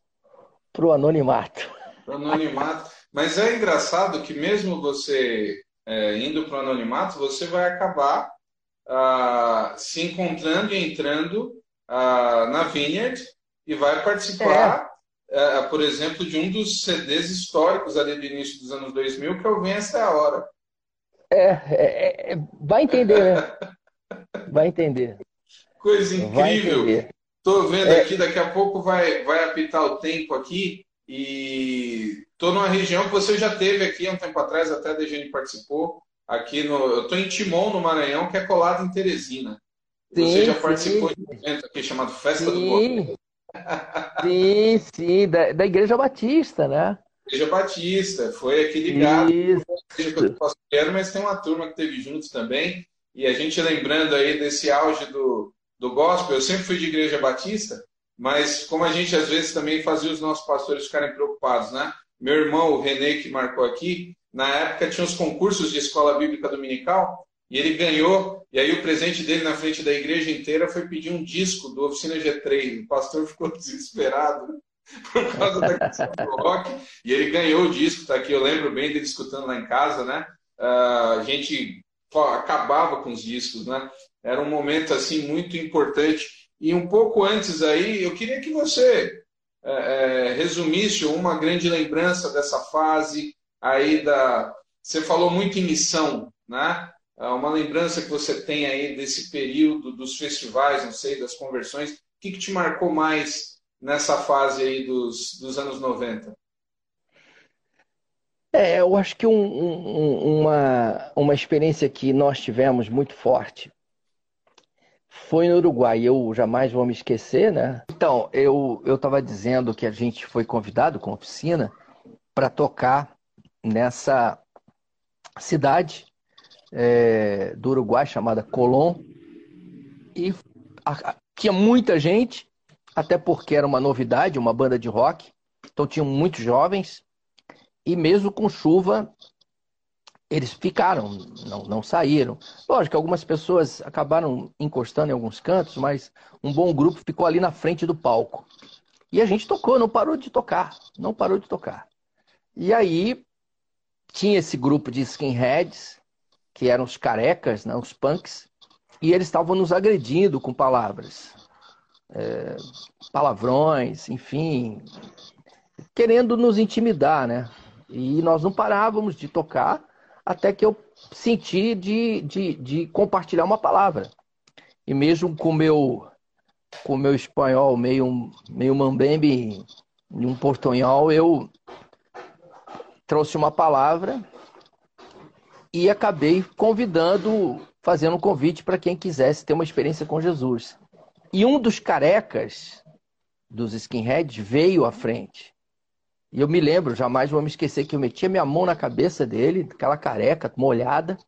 pro anonimato. Pro anonimato. Mas é engraçado que mesmo você é, indo para o anonimato, você vai acabar ah, se encontrando e entrando ah, na Vineyard e vai participar, é. É, por exemplo, de um dos CDs históricos ali do início dos anos 2000, que é o Vença a Hora. É, é, é, vai entender, né? Vai entender. Coisa incrível. Estou vendo é. aqui, daqui a pouco vai, vai apitar o tempo aqui. E estou numa região que você já teve aqui há um tempo atrás, até a Dejane participou. Aqui no, eu estou em Timon, no Maranhão, que é colado em Teresina. Sim, você já sim. participou de um evento aqui chamado Festa sim. do Boa. Sim, sim, da, da Igreja Batista, né? Igreja Batista, foi. Isso. Seja que eu mas tem uma turma que teve juntos também. E a gente lembrando aí desse auge do, do gospel, eu sempre fui de Igreja Batista, mas como a gente às vezes também fazia os nossos pastores ficarem preocupados, né? Meu irmão, o Renê, que marcou aqui, na época tinha os concursos de escola bíblica dominical e ele ganhou. E aí o presente dele na frente da igreja inteira foi pedir um disco do Oficina G3. O pastor ficou desesperado por causa da questão do rock. E ele ganhou o disco, tá aqui. Eu lembro bem dele escutando lá em casa, né? Uh, a gente acabava com os discos, né? Era um momento assim muito importante e um pouco antes aí, eu queria que você é, é, resumisse uma grande lembrança dessa fase aí da. Você falou muito em missão, né? É uma lembrança que você tem aí desse período dos festivais, não sei, das conversões. O que, que te marcou mais nessa fase aí dos, dos anos 90? É, eu acho que um, um, uma, uma experiência que nós tivemos muito forte foi no Uruguai. Eu jamais vou me esquecer, né? Então, eu eu estava dizendo que a gente foi convidado com oficina para tocar nessa cidade é, do Uruguai chamada Colón e a, a, tinha muita gente, até porque era uma novidade, uma banda de rock. Então tinham muitos jovens e mesmo com chuva eles ficaram, não, não saíram. Lógico, algumas pessoas acabaram encostando em alguns cantos, mas um bom grupo ficou ali na frente do palco. E a gente tocou, não parou de tocar, não parou de tocar. E aí tinha esse grupo de skinheads, que eram os carecas, né, os punks, e eles estavam nos agredindo com palavras, é, palavrões, enfim, querendo nos intimidar, né? E nós não parávamos de tocar até que eu senti de, de, de compartilhar uma palavra. E mesmo com meu com meu espanhol meio meio mambembe um portunhol, eu trouxe uma palavra e acabei convidando, fazendo um convite para quem quisesse ter uma experiência com Jesus. E um dos carecas dos skinheads veio à frente. E eu me lembro, jamais vou me esquecer, que eu meti a minha mão na cabeça dele, aquela careca molhada,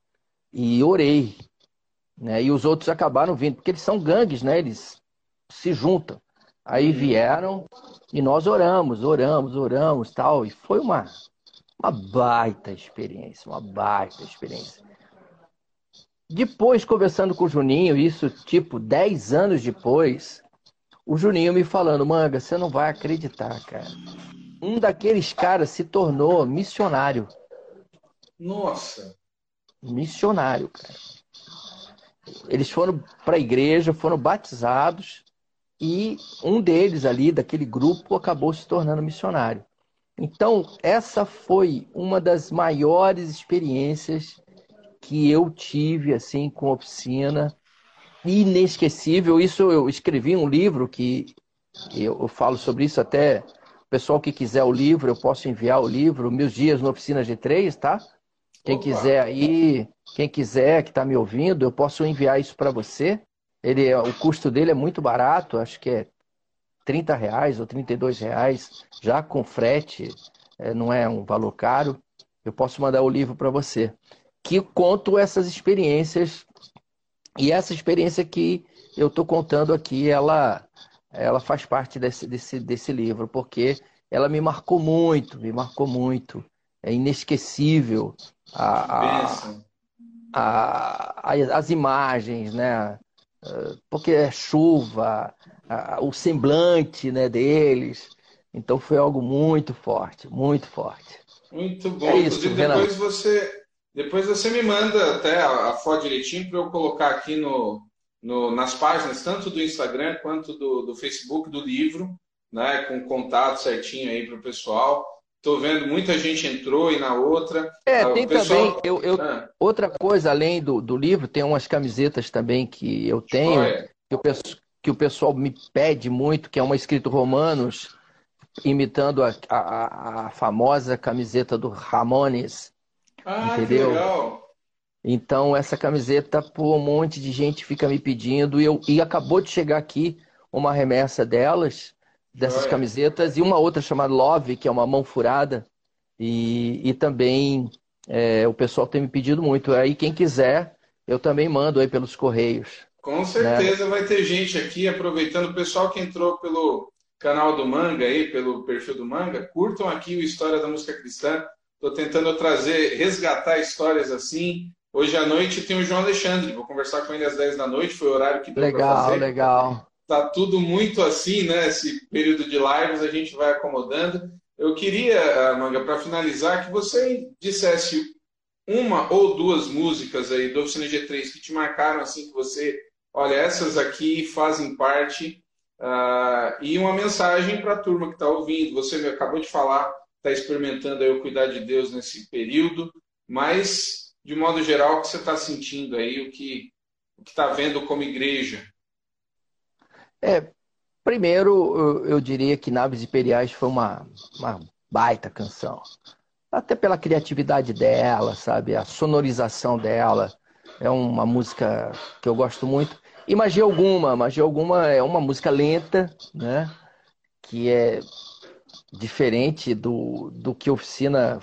e orei. Né? E os outros acabaram vindo, porque eles são gangues, né? Eles se juntam. Aí uhum. vieram e nós oramos, oramos, oramos, tal. E foi uma, uma baita experiência, uma baita experiência. Depois, conversando com o Juninho, isso tipo 10 anos depois, o Juninho me falando, Manga, você não vai acreditar, cara um daqueles caras se tornou missionário. Nossa! Missionário, cara. Eles foram para a igreja, foram batizados e um deles ali, daquele grupo, acabou se tornando missionário. Então, essa foi uma das maiores experiências que eu tive assim com oficina. Inesquecível. Isso eu escrevi um livro que eu, eu falo sobre isso até o pessoal que quiser o livro, eu posso enviar o livro, Meus Dias na Oficina G3, tá? Quem Opa. quiser aí, quem quiser que está me ouvindo, eu posso enviar isso para você. Ele, é, o custo dele é muito barato, acho que é 30 reais ou 32 reais, já com frete, é, não é um valor caro. Eu posso mandar o livro para você. Que conto essas experiências. E essa experiência que eu estou contando aqui, ela ela faz parte desse, desse, desse livro, porque ela me marcou muito, me marcou muito. É inesquecível a, a, a, as imagens, né? Porque é chuva, o semblante né, deles. Então foi algo muito forte, muito forte. Muito bom. É isso, depois você, depois você me manda até a, a foto direitinho para eu colocar aqui no, no, nas páginas, tanto do Instagram quanto do, do Facebook do livro, né, com contato certinho aí para o pessoal. Estou vendo muita gente entrou e na outra. É, ah, tem pessoal... também. Eu, eu... Ah. Outra coisa, além do, do livro, tem umas camisetas também que eu tenho, que, o, que o pessoal me pede muito, que é uma escrito Romanos, imitando a, a, a famosa camiseta do Ramones. Ah, entendeu? que legal. Então, essa camiseta, pô, um monte de gente fica me pedindo. E, eu, e acabou de chegar aqui uma remessa delas, dessas Olha. camisetas, e uma outra chamada Love, que é uma mão furada. E, e também é, o pessoal tem me pedido muito. Aí, quem quiser, eu também mando aí pelos correios. Com certeza né? vai ter gente aqui aproveitando. O pessoal que entrou pelo canal do Manga aí, pelo perfil do Manga, curtam aqui o História da Música Cristã. Estou tentando trazer, resgatar histórias assim, Hoje à noite tem o João Alexandre, vou conversar com ele às 10 da noite, foi o horário que deu Legal, fazer. legal. Tá tudo muito assim, né? Esse período de lives a gente vai acomodando. Eu queria, Manga, para finalizar, que você dissesse uma ou duas músicas aí do Oficina G3 que te marcaram assim, que você, olha, essas aqui fazem parte, uh, e uma mensagem para a turma que está ouvindo. Você me acabou de falar, está experimentando aí o cuidar de Deus nesse período, mas de modo geral, o que você está sentindo aí, o que o está vendo como igreja? É, primeiro, eu, eu, diria que Naves Imperiais foi uma, uma baita canção. Até pela criatividade dela, sabe? A sonorização dela. É uma música que eu gosto muito. E Magia Alguma. Magia Alguma é uma música lenta, né? Que é diferente do, do que Oficina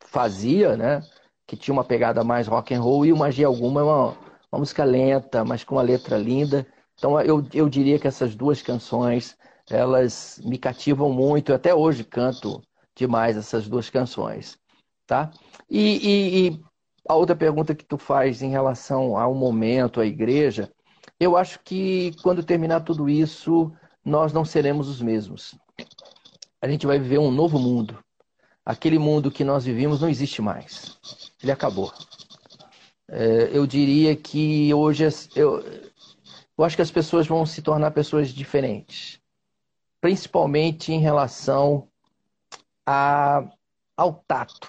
fazia, né? que tinha uma pegada mais rock and roll, e o Magia Alguma é uma, uma música lenta, mas com uma letra linda. Então eu, eu diria que essas duas canções, elas me cativam muito. Eu até hoje canto demais essas duas canções, tá? E, e, e a outra pergunta que tu faz em relação ao momento, à igreja, eu acho que quando terminar tudo isso, nós não seremos os mesmos. A gente vai viver um novo mundo. Aquele mundo que nós vivimos não existe mais ele acabou. É, eu diria que hoje eu, eu acho que as pessoas vão se tornar pessoas diferentes, principalmente em relação a, ao tato.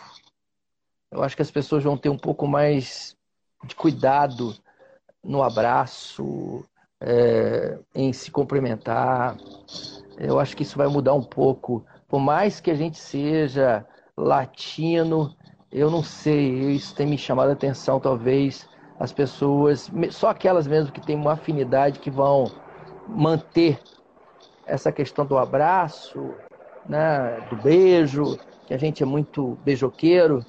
Eu acho que as pessoas vão ter um pouco mais de cuidado no abraço, é, em se cumprimentar. Eu acho que isso vai mudar um pouco. Por mais que a gente seja latino, eu não sei, isso tem me chamado a atenção, talvez as pessoas, só aquelas mesmo que têm uma afinidade que vão manter essa questão do abraço, né, do beijo, que a gente é muito beijoqueiro,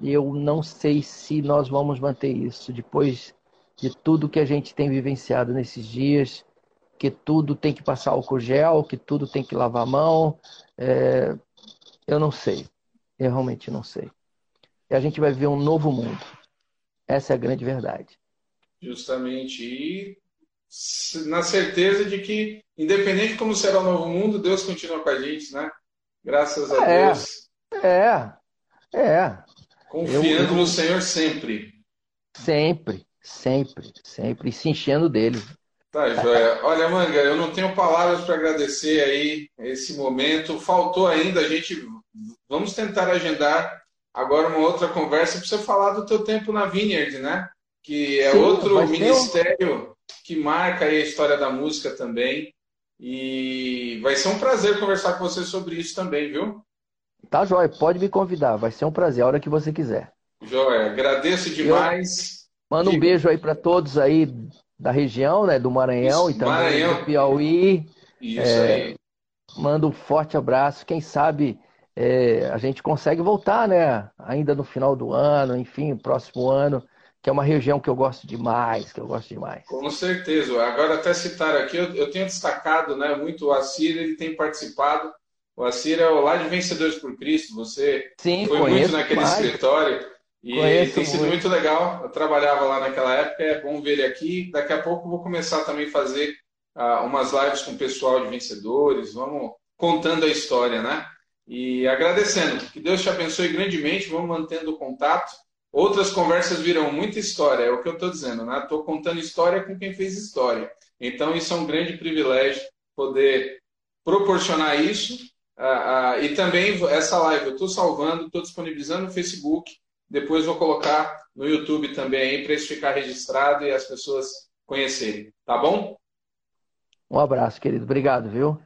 e eu não sei se nós vamos manter isso depois de tudo que a gente tem vivenciado nesses dias, que tudo tem que passar álcool gel, que tudo tem que lavar a mão, é... eu não sei, eu realmente não sei e a gente vai ver um novo mundo. Essa é a grande verdade. Justamente. E na certeza de que, independente de como será o novo mundo, Deus continua com a gente, né? Graças a é, Deus. É, é. Confiando eu, eu, no Senhor sempre. Sempre, sempre, sempre. Se enchendo dele. Tá, joia. Olha, Manga, eu não tenho palavras para agradecer aí esse momento. Faltou ainda, a gente vamos tentar agendar agora uma outra conversa para você falar do teu tempo na Vineyard, né? Que é Sim, outro ministério um... que marca a história da música também. E vai ser um prazer conversar com você sobre isso também, viu? Tá, Jóia, pode me convidar, vai ser um prazer, a hora que você quiser. Jóia, agradeço demais. Manda um beijo aí para todos aí da região, né, do Maranhão isso, e também Maranhão. do Piauí. Isso é, aí. Manda um forte abraço. Quem sabe é, a gente consegue voltar, né? Ainda no final do ano, enfim, próximo ano, que é uma região que eu gosto demais, que eu gosto demais. Com certeza. Agora até citar aqui, eu, eu tenho destacado, né, muito o Assir, ele tem participado. O Assir é o lá de Vencedores por Cristo. Você Sim, foi muito naquele mais. escritório. E conheço tem sido muito. muito legal. Eu trabalhava lá naquela época, é bom ver ele aqui. Daqui a pouco vou começar também a fazer uh, umas lives com o pessoal de vencedores. Vamos contando a história, né? E agradecendo. Que Deus te abençoe grandemente. Vamos mantendo o contato. Outras conversas virão muita história, é o que eu estou dizendo, né? Estou contando história com quem fez história. Então, isso é um grande privilégio poder proporcionar isso. Uh, uh, e também essa live eu estou salvando, estou disponibilizando no Facebook. Depois vou colocar no YouTube também para isso ficar registrado e as pessoas conhecerem. Tá bom? Um abraço, querido. Obrigado, viu?